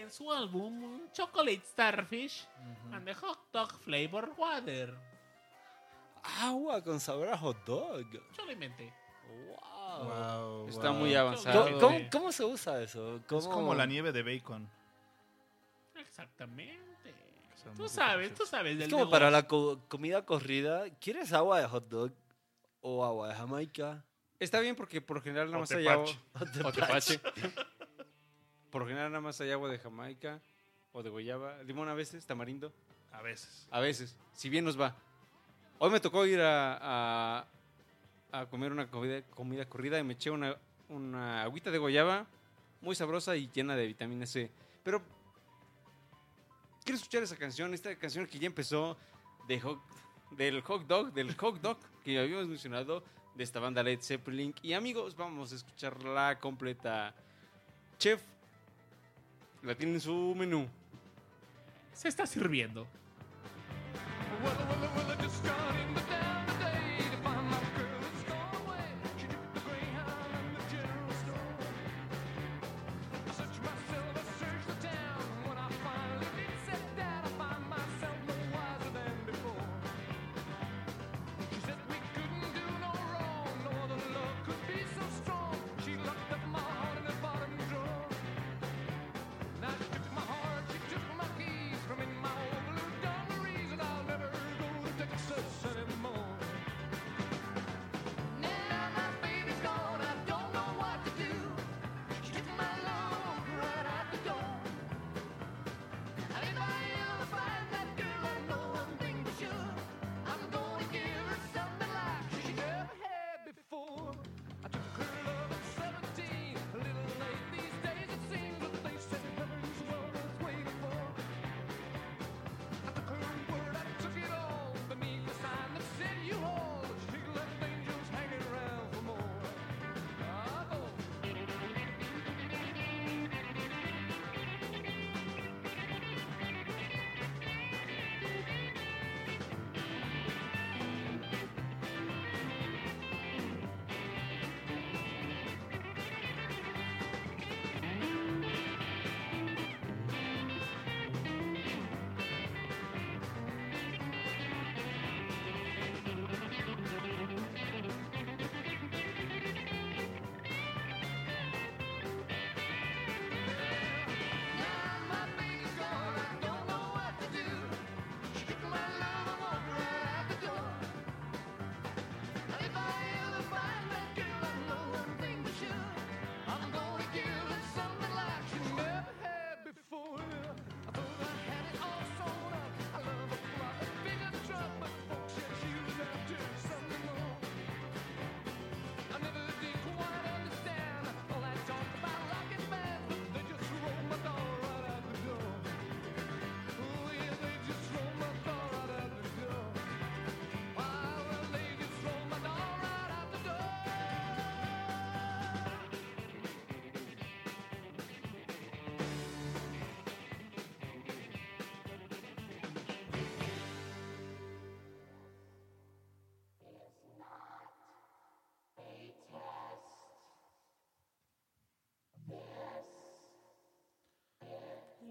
en su álbum Chocolate Starfish and the Hot Dog Flavor Water. Agua con sabor a hot dog. Yo lo inventé. Wow. wow, Está wow. muy avanzado. ¿Cómo, cómo, cómo se usa eso? ¿Cómo... Es como la nieve de bacon. Exactamente. Tú sabes, tú sabes Es del como negocio. para la co- comida corrida. ¿Quieres agua de hot dog o agua de Jamaica? Está bien porque por lo general nada O más hay agua. tepache. O tepache. Por lo general nada más hay agua de Jamaica o de guayaba. Limón a veces, tamarindo. A veces. A veces, si bien nos va. Hoy me tocó ir a, a, a comer una comida, comida corrida y me eché una, una agüita de guayaba muy sabrosa y llena de vitamina C. Pero quiero escuchar esa canción, esta canción que ya empezó de hot- del hot dog, del hot dog que habíamos mencionado de esta banda Led Zeppelin. Y amigos, vamos a escucharla completa. Chef, la tiene en su menú. Se está sirviendo.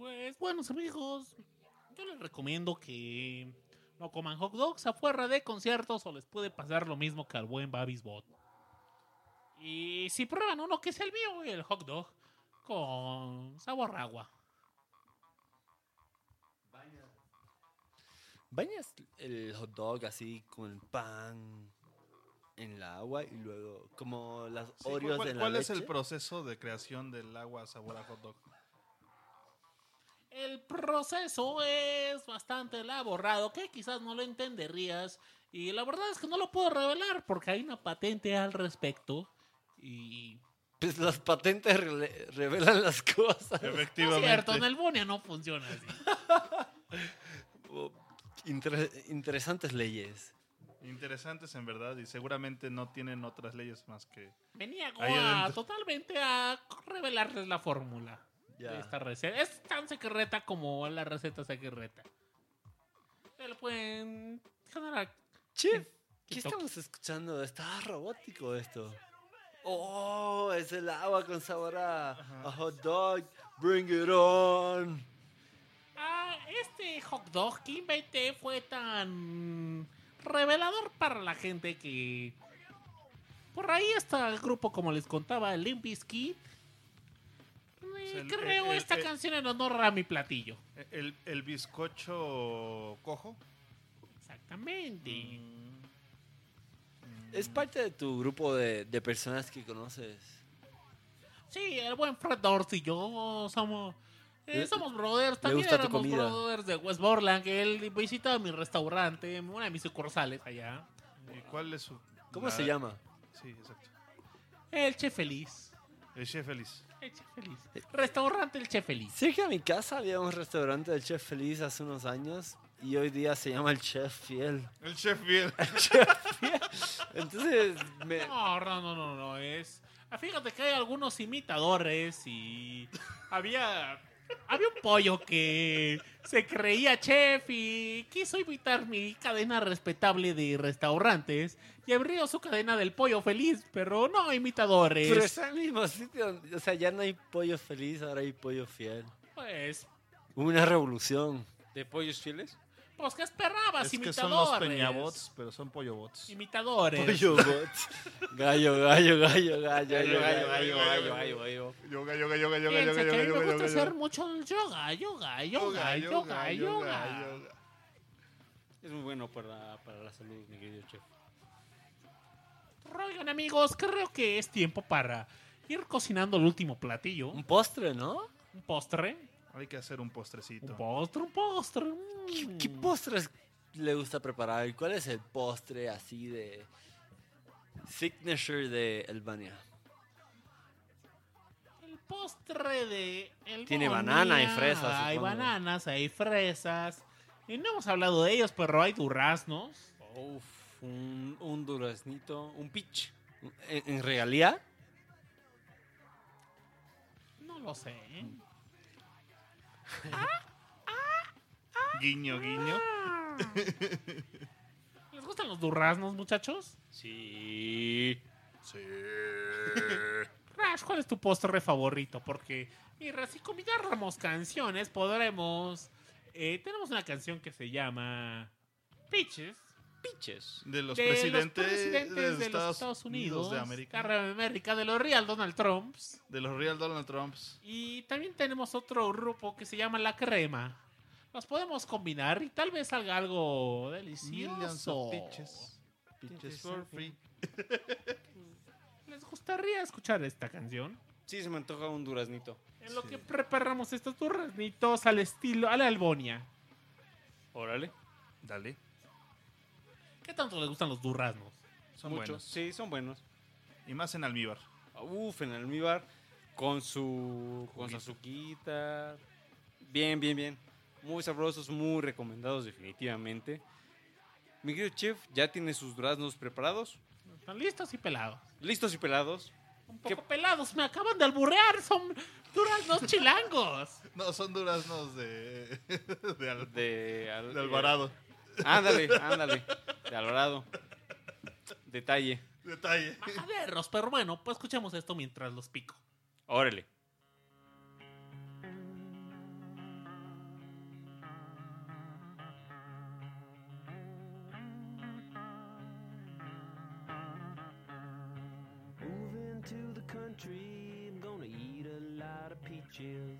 Pues buenos amigos, yo les recomiendo que no coman hot dogs afuera de conciertos o les puede pasar lo mismo que al buen Babis Bot. Y si prueban uno que es el mío, el hot dog con sabor agua. ¿Bañas el hot dog así con el pan en la agua y luego como las Sí, ¿cuál- Oreos ¿Cuál, en la cuál es el proceso de creación del agua sabor a hot dog? Proceso es bastante elaborado, que quizás no lo entenderías. Y la verdad es que no lo puedo revelar porque hay una patente al respecto. Y Pues las patentes rele- revelan las cosas. no es cierto, en el Bonia no funciona así. Oh, inter- interesantes leyes. Interesantes en verdad y seguramente no tienen otras leyes más que... Me niego Ahí a, adentro. totalmente a revelarles la fórmula. De esta receta. Es tan secreta como la receta secreta. Se lo pueden generar. Chef, ¿qué estamos escuchando? Está robótico esto. Oh, es el agua con sabor a, a hot dog. Bring it on. Ah, este hot dog que inventé fue tan revelador para la gente que por ahí está el grupo como les contaba el Limp Bizkit. Eh, el- creo el- esta el- canción en honor a mi platillo. El, el bizcocho cojo. Exactamente. Es parte de tu grupo de, de personas que conoces. Sí, el buen Fred Dorsey y yo somos eh, Le- somos brothers. También gusta tu éramos comida. brothers de West Borland. Que él visitaba mi restaurante, una de mis sucursales allá. ¿Y cuál es su...? ¿Cómo la- se llama? Sí, exacto. El Chef Feliz. El chef feliz. El Chef Feliz. Restaurante El Chef Feliz. Cerca de mi casa había un restaurante del Chef Feliz hace unos años y hoy día se llama el Chef Fiel. El chef fiel. Entonces, me- No, no, no, no, no, es... ah, Fíjate que hay algunos imitadores y había... Había un pollo que se creía chef y quiso imitar mi cadena respetable de restaurantes y abrió su cadena del pollo feliz, pero no imitadores. pero está en el mismo sitio. O sea, ya no hay pollo feliz, ahora hay pollo fiel. Pues, Hubo una revolución. ¿De pollos fieles? Pues, ¿qué esperabas? Es que imitadores. son los peñabots, pero son pollobots. Imitadores. Pollo bots. Gallo, gallo, gallo, gallo, gallo, gallo, gallo, gallo, gallo, gallo. Yoga, yoga, yoga, yoga, yoga, que a yoga, mí me yoga, gusta yoga, hacer yoga. mucho el yoga, yoga, yoga, yoga, yoga. Es muy bueno para, para la salud, mi querido chef. Oigan amigos, creo que es tiempo para ir cocinando el último platillo. Un postre, ¿no? Un postre. Hay que hacer un postrecito. Un postre, un postre. ¿Qué, qué postres le gusta preparar? ¿Cuál es el postre así de signature de Albania? El postre de... El Tiene banana y fresas, Hay supongo. bananas, hay fresas. Y no hemos hablado de ellos, pero hay duraznos. Uf, un, un duraznito, un pitch. ¿En, en realidad? No lo sé. ¿eh? Guiño, guiño. ¿Les gustan los duraznos, muchachos? Sí. Sí. Rash, ¿cuál es tu postre favorito? Porque, mira, si combináramos canciones, podremos... eh, tenemos una canción que se llama Peaches. Pitches. De los de presidentes, los presidentes de, Estados, los Estados Unidos, de América. de América, de los Real Donald Trumps. De los Real Donald Trumps. Y también tenemos otro grupo que se llama La Crema. Los podemos combinar y tal vez salga algo delicioso. of peaches. Peaches for free. ¿Les gustaría escuchar esta canción? Sí, se me antoja un duraznito. En lo que preparamos estos duraznitos al estilo, a la Albonia. Órale. Dale. ¿Qué tanto les gustan los duraznos? Son Mucho. buenos. Sí, son buenos. Y más en almíbar. Uf, en almíbar. Con su, con su azuquita. Bien, bien, bien. Muy sabrosos, muy recomendados definitivamente. Mi querido chef, ¿ya tiene sus duraznos preparados? Están listos y pelados. ¿Listos y pelados? Un poco pelados, me acaban de alburear, son duraznos chilangos. No, son duraznos de. de, al- De, al- de Alvarado. Ándale, ándale. De Alvarado. Detalle. Detalle. Majaderos, pero bueno, pues escuchemos esto mientras los pico. Órale. Moving to the country, I'm gonna eat a lot of peaches.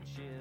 Lot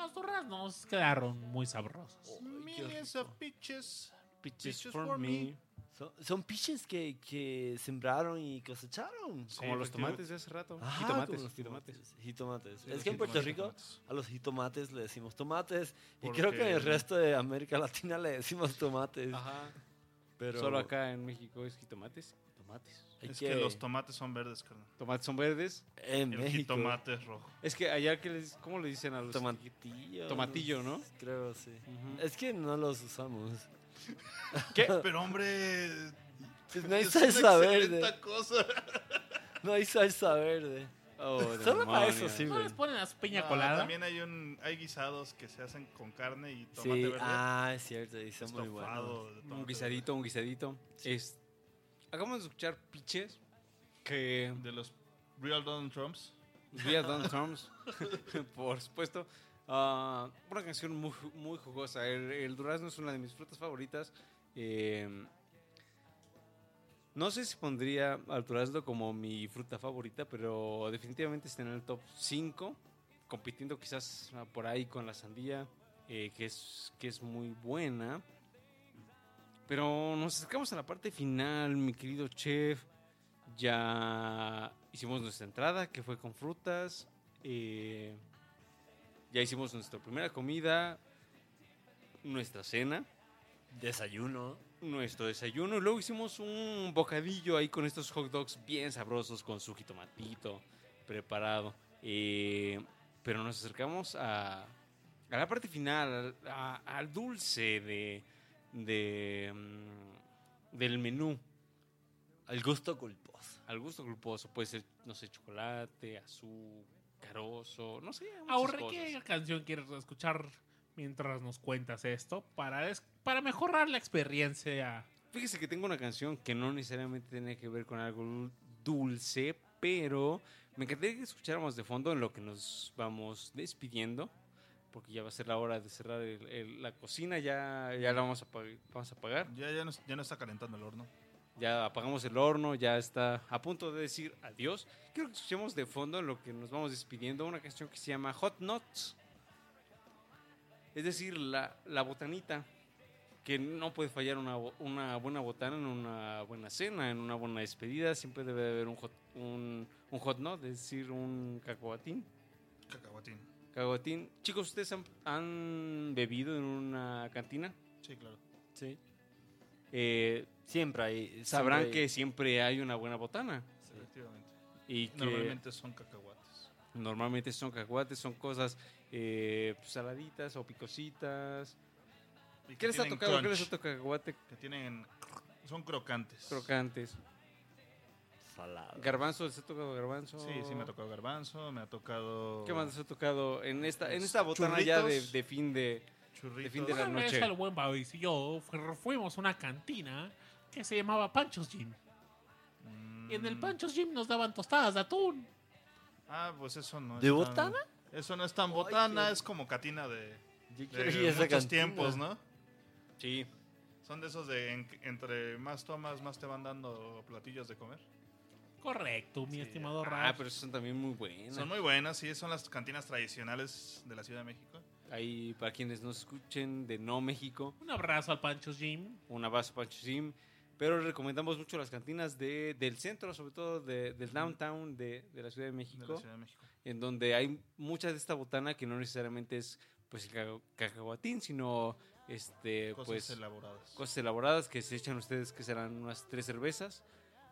Los duraznos quedaron muy sabrosos. Millions of peaches. Peaches Peaches for for me. me. Son, son piches que, que sembraron y cosecharon. Como los tomates de hace rato. Ajá, Jitomates, los jitomates. tomates. Jitomates. Sí, es los que en Puerto Rico a los jitomates le decimos tomates y Porque- creo que en el resto de América Latina le decimos tomates. Ajá. Pero Solo acá en México es jitomates. Es que- que los tomates son verdes, carnal. Tomates son verdes. En El México. jitomate es rojo. Es que allá, que les, ¿cómo le dicen a los Tomatillo. Tomatillo, ¿no? Creo, sí. Es que no los usamos. ¿Qué? Pero hombre, Pues no hay es salsa una verde. excelente cosa. No hay salsa verde. Oh, Solo para eso sí, ¿No les ponen a su piña No, colada? También hay un hay guisados que se hacen con carne y tomate Sí, verde. ah, es cierto, y son muy buenos. Un tomate guisadito, un guisadito. Es, acabamos de escuchar Piches, que de los Real Donald Trumps. Real Donald Trumps, por supuesto. Ah, una canción muy, muy jugosa. El, el durazno es una de mis frutas favoritas. Eh, no sé si pondría al durazno como mi fruta favorita, pero definitivamente está en el top 5, compitiendo quizás por ahí con la sandía, eh, que, es, que es muy buena. Pero nos acercamos a la parte final, mi querido chef. Ya hicimos nuestra entrada, que fue con frutas. eh, ya hicimos nuestra primera comida, nuestra cena, Desayuno. nuestro desayuno. Y luego hicimos un bocadillo ahí con estos hot dogs bien sabrosos con su jitomatito preparado. Eh, pero nos acercamos a, a la parte final, al- a- al dulce de, de, mm, del menú. Al gusto culposo. Al gusto culposo. Puede ser, no sé, chocolate, azul, carozo, no sé. Ahorre. ¿qué canción quieres escuchar mientras nos cuentas esto? Para, es- para mejorar la experiencia. Fíjese que tengo una canción que no necesariamente tiene que ver con algo dul- dulce, pero me encantaría que escucháramos de fondo en lo que nos vamos despidiendo. Porque ya va a ser la hora de cerrar el- el- la cocina, ya, ya la vamos a, vamos a apagar. Ya, ya, no, ya no está calentando el horno. Ya apagamos el horno, ya está a punto de decir adiós. Quiero que escuchemos de fondo en lo que nos vamos despidiendo una canción que se llama Hot Nuts. Es decir, la, la botanita, que no puede fallar una, una buena botana en una buena cena, en una buena despedida. Siempre debe de haber un hot, un, un hot nut, es decir, un cacahuatín. Cacahuatín. Cacahuatín. Chicos, ¿ustedes han, han bebido en una cantina? Sí, claro. Sí. Eh, Siempre hay. sabrán siempre hay- que siempre hay una buena botana. Efectivamente. Y que Normalmente son cacahuates. normalmente son cacahuates, son cosas eh, pues, saladitas o picositas. ¿Qué les ha tocado? ¿Qué les ha tocado cacahuate? Que tienen... Son crocantes. Crocantes. Salado. Garbanzo, ¿les ha tocado garbanzo? Sí, sí, me ha tocado garbanzo, me ha tocado... ¿Qué más les ha tocado en esta, en esta botana ya de, churritos. de fin de, de fin de la Una vez noche? el buen Babis y yo fu- fuimos a una cantina que se llamaba Pancho's Gym. Y en el Mm, Pancho's Gym nos daban tostadas de atún. Ah, pues eso no ¿De es tan- botana? Eso no es tan botana, es como catina de, de esa muchos cantina. tiempos, ¿no? Sí. Son de esos de en- entre más tomas, más te van dando platillos de comer. Correcto, mi estimado Ah, Rap. pero son también muy buenas. Son muy buenas, sí, son las cantinas tradicionales de la Ciudad de México. Ahí, para quienes nos escuchen de No México, Un abrazo al Pancho's Gym. un abrazo para Chusim. Pero recomendamos mucho las cantinas de, del centro, sobre todo de- del downtown de, de la Ciudad de De México, la Ciudad de México. en donde hay mucha de esta botana que no necesariamente es pues el caca- cacahuatín, sino este Cosas pues elaboradas. cosas elaboradas que se echan ustedes que serán unas tres cervezas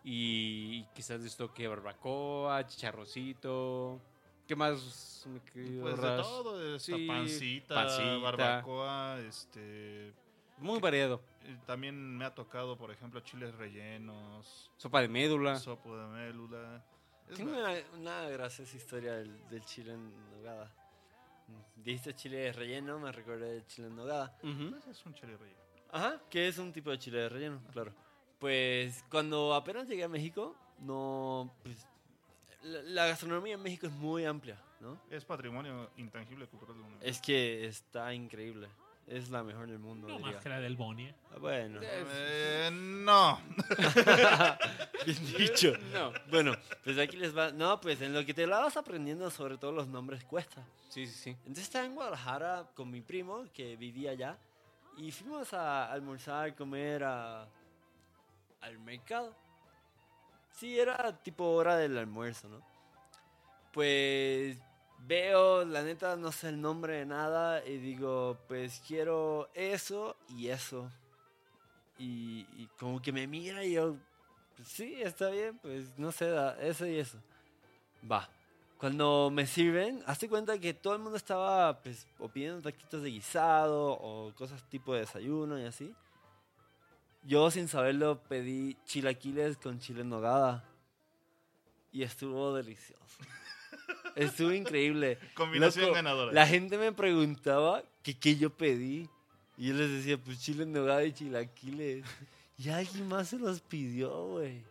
y, quizás de esto que barbacoa, chicharroncito, ¿qué más, mi querido Pues de Ras? todo, esta Sí, pancita, pancita. barbacoa, este... Muy variado. eh, También me ha tocado, por ejemplo, chiles rellenos, Sopa de médula. sopa de médula. Es Tengo una, una graciosa historia del, del chile en nogada. Dijiste chile relleno, me recordé del chile en nogada. Ujú. Es un chile relleno. Ajá, que es un tipo de chile de relleno, claro. Pues cuando apenas llegué a México, no. Pues, la, la gastronomía en México es muy amplia, ¿no? Es patrimonio intangible cultural de. Es que está increíble. Es la mejor del mundo. No diría. más que la del Bonia. Ah, Bueno, Eh, no. bien dicho. No. Bueno, pues aquí les va. No, pues en lo que te la vas aprendiendo, sobre todo los nombres, cuesta. Sí, sí, sí. Entonces estaba en Guadalajara con mi primo, que vivía allá, y fuimos a almorzar, comer a, al mercado. Sí, era tipo hora del almuerzo, ¿no? Pues veo, la neta, no sé el nombre de nada, y digo, pues quiero eso y eso. Y, y como que me mira y yo, pues sí, está bien, pues no sé, eso y eso. Va. Cuando me sirven, hazte cuenta que todo el mundo estaba pues, o pidiendo taquitos de guisado o cosas tipo de desayuno y así. Yo sin saberlo pedí chilaquiles con chile en nogada. Y estuvo delicioso. estuvo increíble. Combinación Loco, ganadora. La gente me preguntaba que qué yo pedí. Y yo les decía, pues chile en nogada y chilaquiles. Y alguien más se los pidió, güey.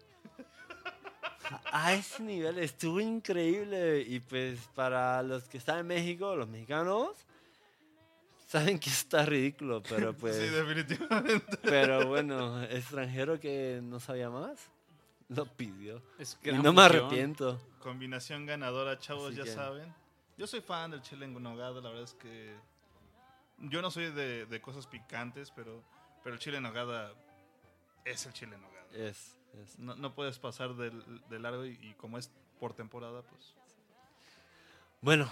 A- A ese nivel estuvo increíble. Y pues para los que están en México, los mexicanos, saben que está ridículo, pero pues... Sí, definitivamente. Pero bueno, extranjero que no sabía más, lo pidió. Es Y no me arrepiento. Combinación ganadora, chavos, Así ya que- saben. Yo soy fan del chile en nogada, la verdad es que... Yo no soy de, de cosas picantes, pero, pero el chile en nogada es el chile en nogada. Es, es. No, no puedes pasar del, de largo y, y como es por temporada, pues... Bueno,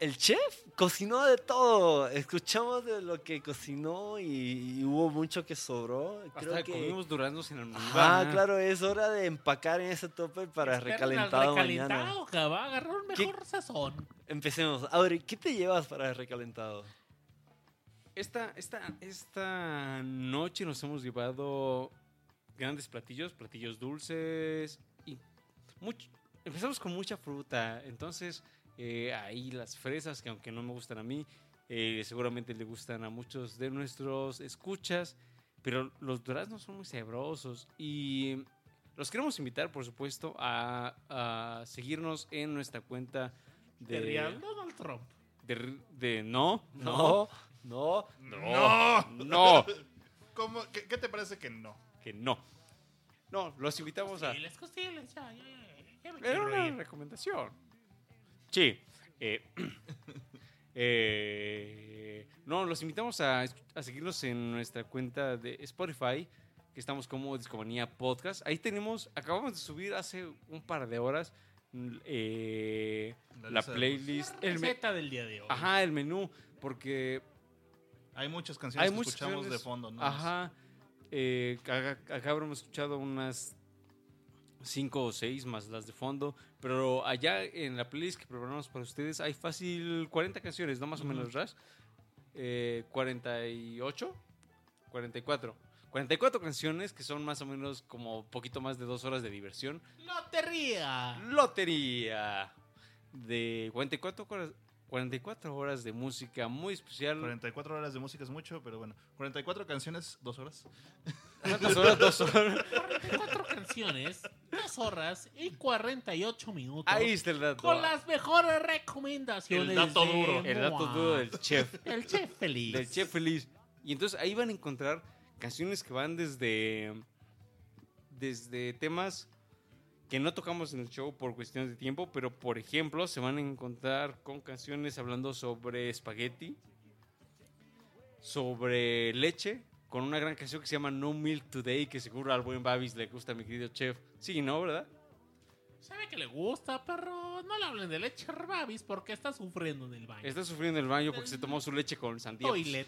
el chef cocinó de todo. Escuchamos de lo que cocinó y, y hubo mucho que sobró. Creo Hasta que... comimos duraznos en el Ah, claro, es hora de empacar en ese tope para Esperen recalentado, mañana. va a agarrar un ¿Qué? mejor sazón. Empecemos. Audrey, ¿qué te llevas para el recalentado? Esta, esta, esta noche nos hemos llevado grandes platillos, platillos dulces y empezamos con mucha fruta. Entonces, eh, ahí las fresas, que aunque no me gustan a mí, eh, seguramente le gustan a muchos de nuestros escuchas, pero los duraznos son muy sabrosos y los queremos invitar, por supuesto, a, a seguirnos en nuestra cuenta De de, Real Donald Trump. de, no, No, no, no, no, ¿Cómo? ¿Qué, qué te parece que no? que no. No, los invitamos a... Costiles, costiles, ya, ya, ya, ya me Era una ir. recomendación. Sí. eh, eh, no, los invitamos a, a seguirnos en nuestra cuenta de Spotify, que estamos como Discomanía Podcast. Ahí tenemos, acabamos de subir hace un par de horas mm, eh, La de playlist. La el receta del día de hoy. ajá, el menú, porque Hay muchas canciones hay que muchas escuchamos de canciones- fondo, ¿no? Ajá. eh, acá, acá habremos escuchado unas cinco o seis más las de fondo. Pero allá en la playlist que preparamos para ustedes hay fácil 40 canciones, ¿no? Más o menos, Ras. Eh, 48, 44. 44 canciones que son más o menos como poquito más de dos horas de diversión. Lotería. Lotería de 44 horas, 44 horas de música muy especial. 44 horas de música es mucho, pero bueno. 44 canciones, dos horas. ¿Cuántas horas? Dos horas. 44 canciones, 2 horas y 48 minutos. Ahí está el dato. Con las mejores recomendaciones. El dato de duro. El dato duro del chef. El chef feliz. Del chef feliz. Y entonces ahí van a encontrar canciones que van desde. Desde temas que no tocamos en el show por cuestiones de tiempo, pero por ejemplo se van a encontrar con canciones hablando sobre espagueti, sobre leche, con una gran canción que se llama No Milk Today, que seguro al buen Babis le gusta, mi querido chef. Sí, ¿no? ¿Verdad? Sabe que le gusta, pero no le hablen de leche babis porque está sufriendo en el baño. Está sufriendo en el baño porque se tomó su leche con sandía. Toilet.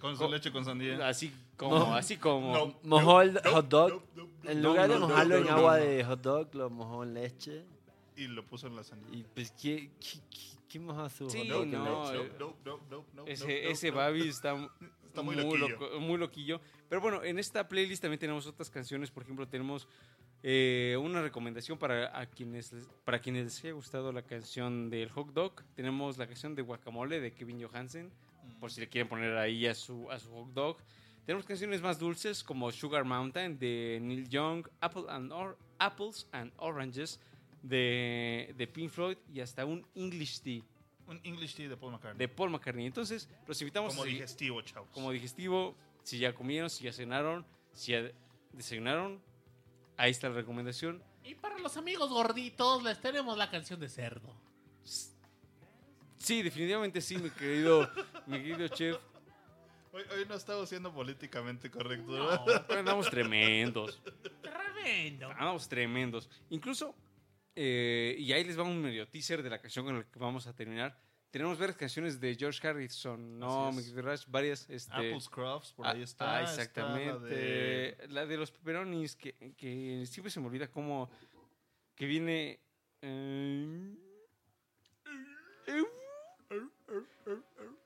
Con su leche con sandía. Así como, así como. Mojó el hot dog. En No, lugar de mojarlo no, en agua no. de hot dog, lo mojó en leche. Y lo puso en la sandía. Y pues, ¿qué, qué, qué- qué moja su Sí, hot dog en no, leche? eh, No, no, no, no, ese, ese. Babi está, Está muy muy, loquillo. loco- muy loquillo. Pero bueno, en esta playlist también tenemos otras canciones. Por ejemplo, tenemos eh, una recomendación para, a quienes, para quienes les haya gustado la canción del hot dog. Tenemos la canción de Guacamole de Kevin Johansen, por si le quieren poner ahí a su, a su hot dog. Tenemos canciones más dulces como Sugar Mountain de Neil Young, Apple and Or- Apples and Oranges de, de Pink Floyd y hasta un English Tea Un English tea de Paul McCartney. de Paul McCartney. Entonces, los invitamos Como a digestivo, chavos. como digestivo, si ya comieron, si ya cenaron, si ya desayunaron, ahí está la recomendación. Y para los amigos gorditos les tenemos la canción de cerdo. Sí, definitivamente sí, mi querido, mi querido chef. Hoy, hoy no estamos siendo políticamente correctos. No. Pero andamos tremendos, Tremendo. andamos tremendos. Incluso, eh, y ahí les va un medio teaser de la canción con la que vamos a terminar. Tenemos varias canciones de George Harrison, ¿no? Rash, varias. Este, Apples Crofts, por Ah, ahí está. ah, Está exactamente. la de- La de los pepperonis, que, que siempre se me olvida cómo. Que viene. eh,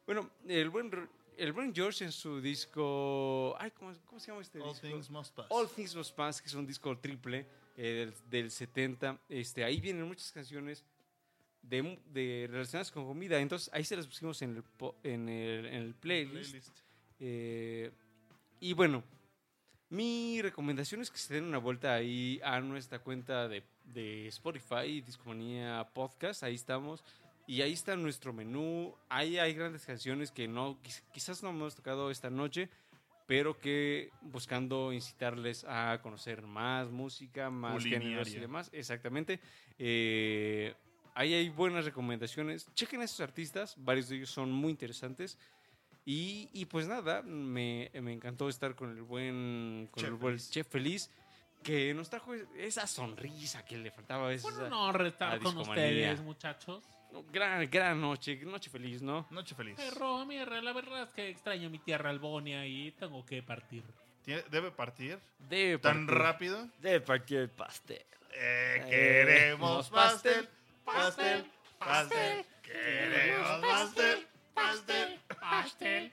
bueno, el buen, el buen George en su disco. Ay, ¿cómo, cómo se llama este All disco? Things Must Pass. All Things Must Pass, que es un disco triple eh, del, del 70. Este, ahí vienen muchas canciones de, de relacionadas con comida. Entonces, ahí se las pusimos en el, en el, en el playlist. Playlist. Eh, y bueno, mi recomendación es que se den una vuelta ahí a nuestra cuenta de, de Spotify, Discomanía Podcast. Ahí estamos. Y ahí está nuestro menú. Ahí hay grandes canciones que no, quiz- quizás no hemos tocado esta noche, pero que buscando incitarles a conocer más música, más géneros y demás. Exactamente. Eh, ahí hay buenas recomendaciones. Chequen a esos artistas, varios de ellos son muy interesantes. Y, y pues nada, me, me encantó estar con el buen, con Chef el buen Feliz. chef feliz que nos trajo esa sonrisa que le faltaba a veces. Honor estar a con ustedes, muchachos. Gran, gran noche, noche feliz, ¿no? Noche feliz. Pero, mira, la verdad es que extraño mi tierra Albonia y tengo que partir. ¿Debe partir? Debe ¿Tan partir. rápido? Debe partir el pastel. Eh, Eh, queremos pastel, pastel, pastel. Queremos pastel, pastel. pastel.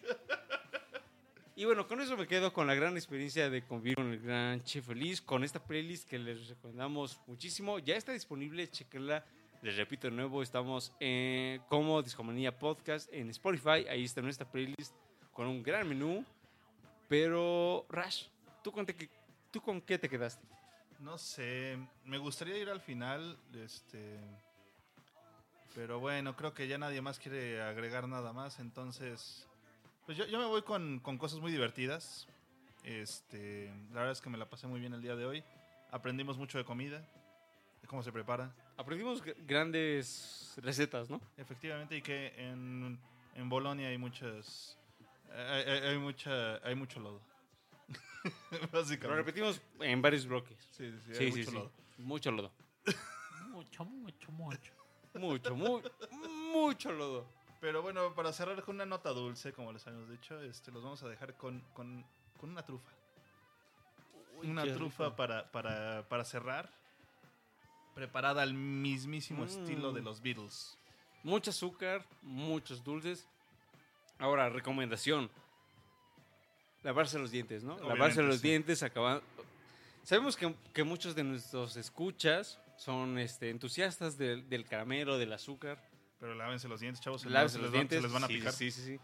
Y bueno, con eso me quedo con la gran experiencia de convivir con el gran Chef Feliz, con esta playlist que les recomendamos muchísimo. Ya está disponible, chequenla. Les repito de nuevo, estamos en, como Discomanía Podcast en Spotify. Ahí está nuestra playlist con un gran menú. Pero, Rash, ¿tú con, te- ¿tú con qué te quedaste? No sé, me gustaría ir al final, este... Pero bueno, creo que ya nadie más quiere agregar nada más. Entonces, pues yo, yo me voy con, con cosas muy divertidas. Este, la verdad es que me la pasé muy bien el día de hoy. Aprendimos mucho de comida, de cómo se prepara. Aprendimos gr- grandes recetas, ¿no? Efectivamente, y que en, en Bolonia hay muchas. Hay, hay- hay mucha, hay mucho lodo. Lo Básicamente. repetimos en varios bloques. Sí, sí, sí, hay mucho lodo. Mucho lodo. Mucho, mucho, mucho. Mucho, muy, mucho lodo. Pero bueno, para cerrar con una nota dulce, como les habíamos dicho, este, los vamos a dejar con, con, con una trufa. Uy, una trufa para, para, para cerrar, preparada al mismísimo Mm. estilo de los Beatles. Mucho azúcar, muchos dulces. Ahora, recomendación. Lavarse los dientes, ¿no? Obviamente, Lavarse los sí. dientes, acaban... Sabemos que, que muchos de nuestros escuchas son este, entusiastas del, del caramelo, del azúcar. Pero lávense los dientes, chavos. Lávense se los va- se dientes. les van a sí, picar. Sí, sí, sí.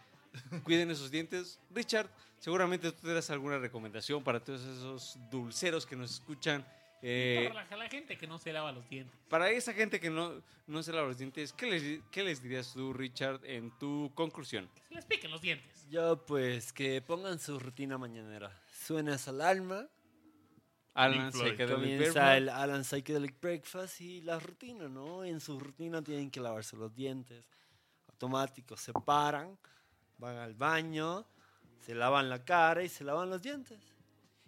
Cuiden esos dientes. Richard, seguramente tú tendrás alguna recomendación para todos esos dulceros que nos escuchan. Eh, Para la, la gente que no se lava los dientes. para esa gente que no, no se lava los dientes, ¿qué les, ¿qué les dirías tú, Richard, en tu conclusión? Se les piquen los dientes. Yo, pues, que pongan su rutina mañanera. Suena esa alarma. Alan Psychedelic Comienza Breakfast. el Alan Psychedelic Breakfast y la rutina, ¿no? En su rutina tienen que lavarse los dientes. Automáticos, se paran, van al baño, se lavan la cara y se lavan los dientes.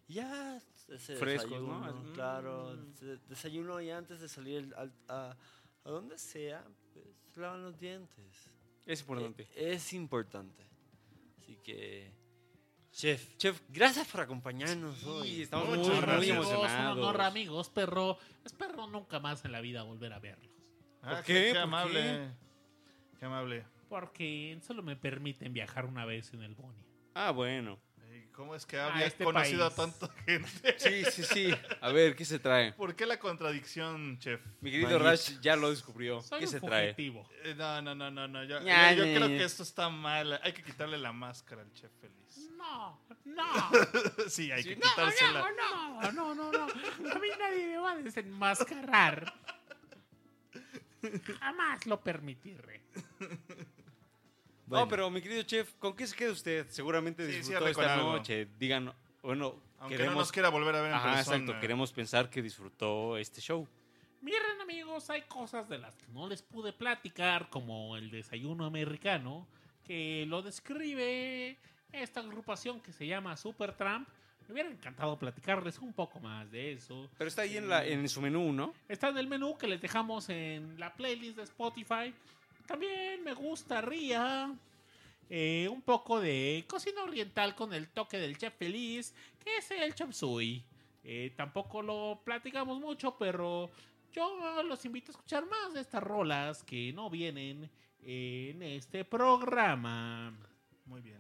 Y ya, ese Frescos, ¿no? desayuno, Mm. Claro, desayuno y antes de salir al- a, a donde sea, pues, se lavan los dientes. Es importante. Eh, Es importante. Así que, chef, chef, gracias por acompañarnos hoy. estamos muy, muy emocionados. Un honor, amigos, perro. Espero nunca más en la vida volver a verlos. Ah, ¿Por qué, qué? qué ¿Por amable. Qué amable. Porque solo me permiten viajar una vez en el Boni. Ah, bueno. ¿Cómo es que había este conocido a tanta gente? Sí, sí, sí. A ver, ¿qué se trae? ¿Por qué la contradicción, chef? Mi querido. Rash ya lo descubrió. Soy ¿Qué un se trae? fugitivo. Eh, no, no, no, no, no. Yo, Ya, yo- yo ya, creo ya. que esto está mal. Hay que quitarle la máscara al chef feliz. No, no. sí, hay Sí, que no, quitársela. no, no, no, no, no. A mí nadie me va a desenmascarar. Jamás lo permitiré. Bueno. No, pero mi querido chef, ¿con qué se queda usted? Seguramente Sí, disfrutó con esta algo. noche. Digan, bueno, Aunque queremos... no nos quiera volver a ver en Ajá, persona. exacto. Queremos pensar que disfrutó este show. Miren amigos, hay cosas de las que no les pude platicar, como el desayuno americano, que lo describe esta agrupación que se llama Supertramp. Me hubiera encantado platicarles un poco más de eso. Pero está ahí en, la, en su menú, ¿no? Está en el menú que les dejamos en la playlist de Spotify. También me gustaría eh, un poco de cocina oriental con el toque del chef feliz, que es el chop. Eh, tampoco lo platicamos mucho, pero yo los invito a escuchar más de estas rolas que no vienen en este programa. Muy bien.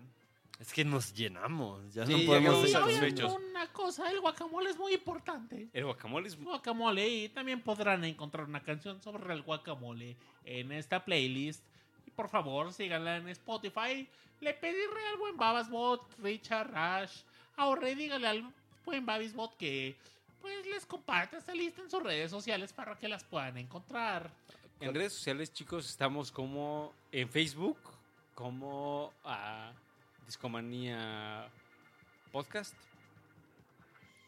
Es que nos llenamos, ya Sí, no podemos oigan satisfechos. una cosa, el guacamole es muy importante. El guacamole es... guacamole y también podrán encontrar una canción sobre el guacamole en esta playlist. Y por favor, síganla en Spotify. Le pediré al buen Babasbot, Richard Rash, ahorre, dígale al buen Babasbot que pues les comparta esta lista en sus redes sociales para que las puedan encontrar. En redes sociales, chicos, estamos como en Facebook, como a Discomanía Podcast.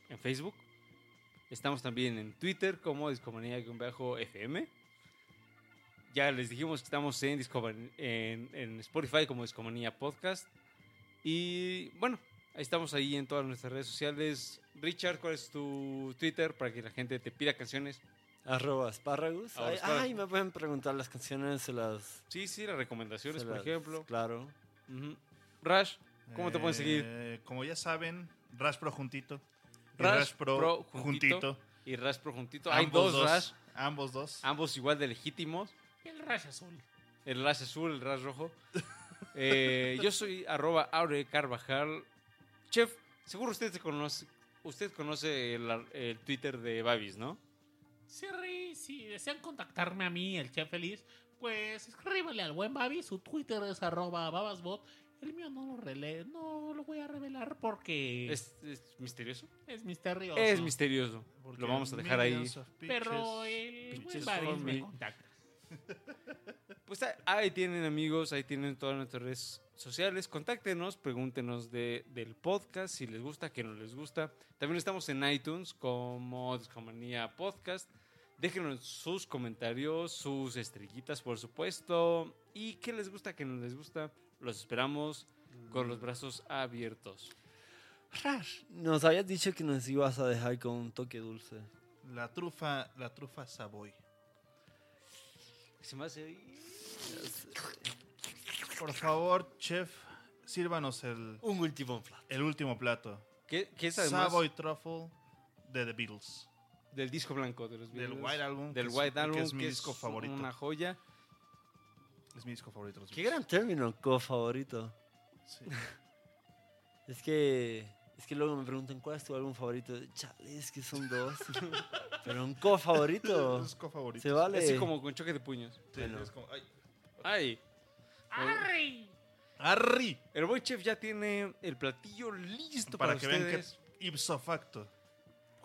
En Facebook. Estamos también en Twitter como Discomanía-FM. Ya les dijimos que estamos en, Discoman- en, en Spotify como Discomanía Podcast. Y bueno, ahí estamos ahí en todas nuestras redes sociales. Richard, ¿cuál es tu Twitter para que la gente te pida canciones? Arroba espárragos. Ay, ay, me pueden preguntar las canciones, las... Sí, sí, las recomendaciones, por las- ejemplo. Claro. Rash, ¿cómo te pueden seguir? Eh, Como ya saben, Rash Pro juntito. y Rash Pro, Pro juntito. juntito. Y Rash Pro juntito. Hay Ambos dos, Rash, Ambos dos. ambos igual de legítimos. Y el Rash Azul. El Rash azul, el Rash rojo. Eh, yo soy arroba Aure Carvajal. Chef, seguro usted se conoce, usted conoce el, ar- el Twitter de Babis, ¿no? Si, re- si desean contactarme a mí, el chef feliz, pues escríbale al buen Babi. Su Twitter es arroba babasbot. El mío no lo rele no lo voy a revelar porque es, ¿Es, es misterioso? misterioso. Es misterioso. Porque Lo vamos a dejar ahí. Pero el buen me contacta. Pues ahí- ahí tienen amigos, ahí tienen todas nuestras redes sociales. Contáctenos, pregúntenos de, del podcast, si les gusta, que no les gusta. También estamos en iTunes como Discomanía Podcast. Déjenos sus comentarios, sus estrellitas, por supuesto. Y qué les gusta, qué no les gusta. Los esperamos con los brazos abiertos. Nos habías dicho que nos ibas a dejar con un toque dulce. La trufa, la trufa Savoy. Se me hace... Por favor, chef, sírvanos el, Un último plato. el último plato. ¿Qué, qué es además Savoy Truffle de The Beatles. del disco blanco de los Del Beatles? White Album, Del que es- White que Album, es mi que disco favorito. Una joya. Es mi disco favorito. los Qué Beatles. gran término, co-favorito. Sí. Es que, es que luego me preguntan cuál es tu álbum favorito. Chale, es que son dos. Pero un co-favorito. Es co-favorito. Se vale. Así como con choque de puños. Sí, Bueno. es como- ay. ¡Ay! ¡Arri! ¡Arri! El Boy Chef ya tiene el platillo listo para, Para que vean que ustedes. ipso facto.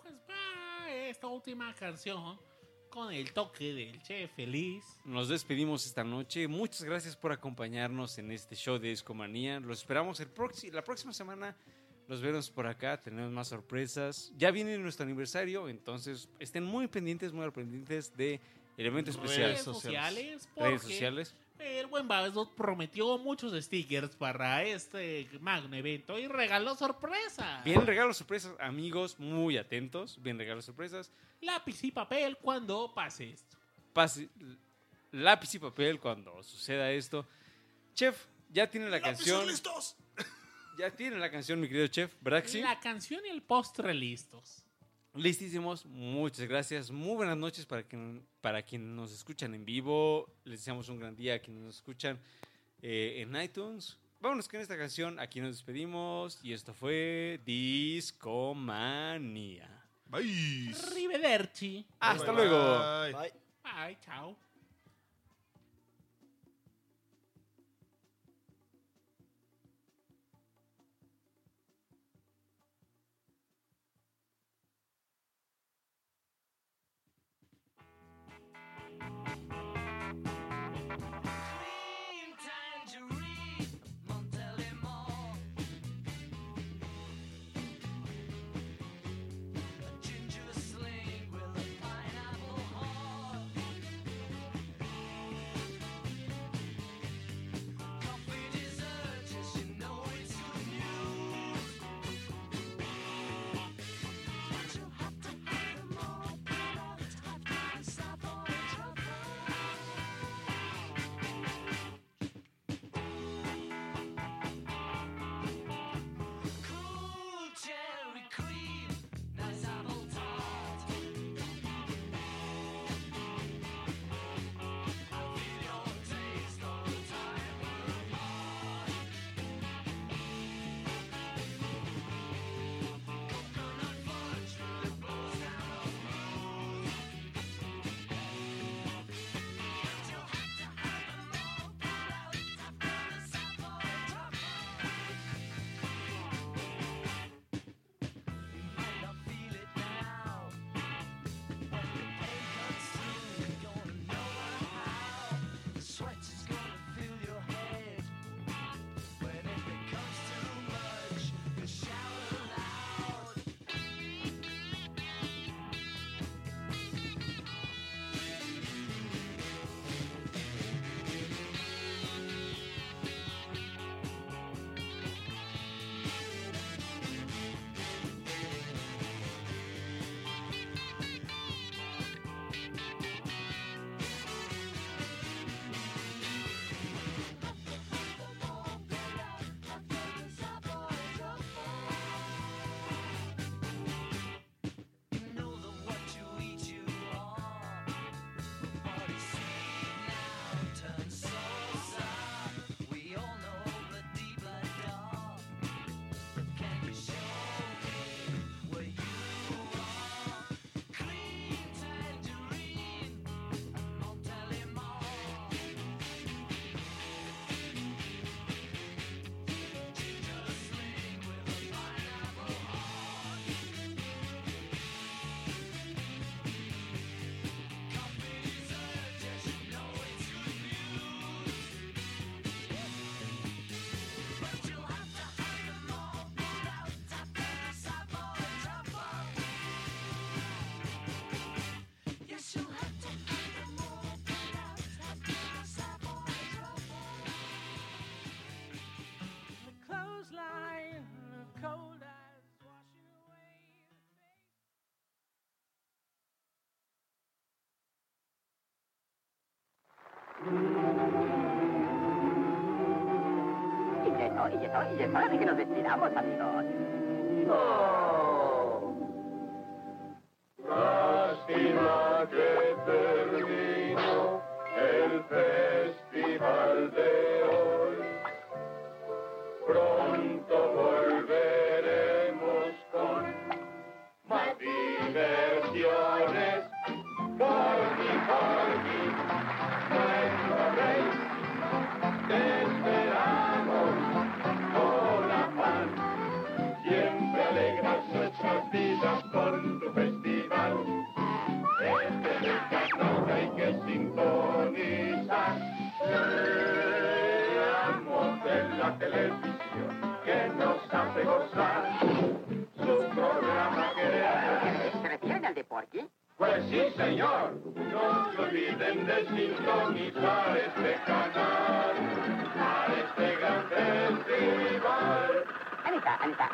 Pues va esta última canción con el toque del chef feliz. Nos despedimos esta noche. Muchas gracias por acompañarnos en este show de Discomanía. Los esperamos el la próxima semana. Los veremos por acá. Tenemos más sorpresas. Ya viene nuestro aniversario, entonces estén muy pendientes, muy pendientes de el evento especial. Redes sociales, porque Redes sociales. El buen Babesdot prometió muchos stickers para este magno evento y regaló sorpresas. Bien regalos sorpresas, amigos, muy atentos. Bien regalos sorpresas. Lápiz y papel cuando pase esto. Pase, lápiz y papel cuando suceda esto. Chef, ya tiene la canción. listos! Ya tiene la canción, mi querido chef, ¿verdad que sí? La canción y el postre listos. Listísimos, muchas gracias. Muy buenas noches para, quien, para quienes nos escuchan en vivo. Les deseamos un gran día a quienes nos escuchan eh, en iTunes. Vámonos con esta canción. Aquí nos despedimos. Y esto fue Discomanía. Bye. Arrivederci. Hasta Bye, luego. bye. Bye. Bye, chao. oye, oye, es hora de que nos despidamos, amigos. Oh.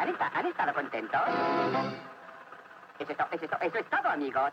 ¿Han, estado, ¿Han contentos? Es es eso es todo, amigos.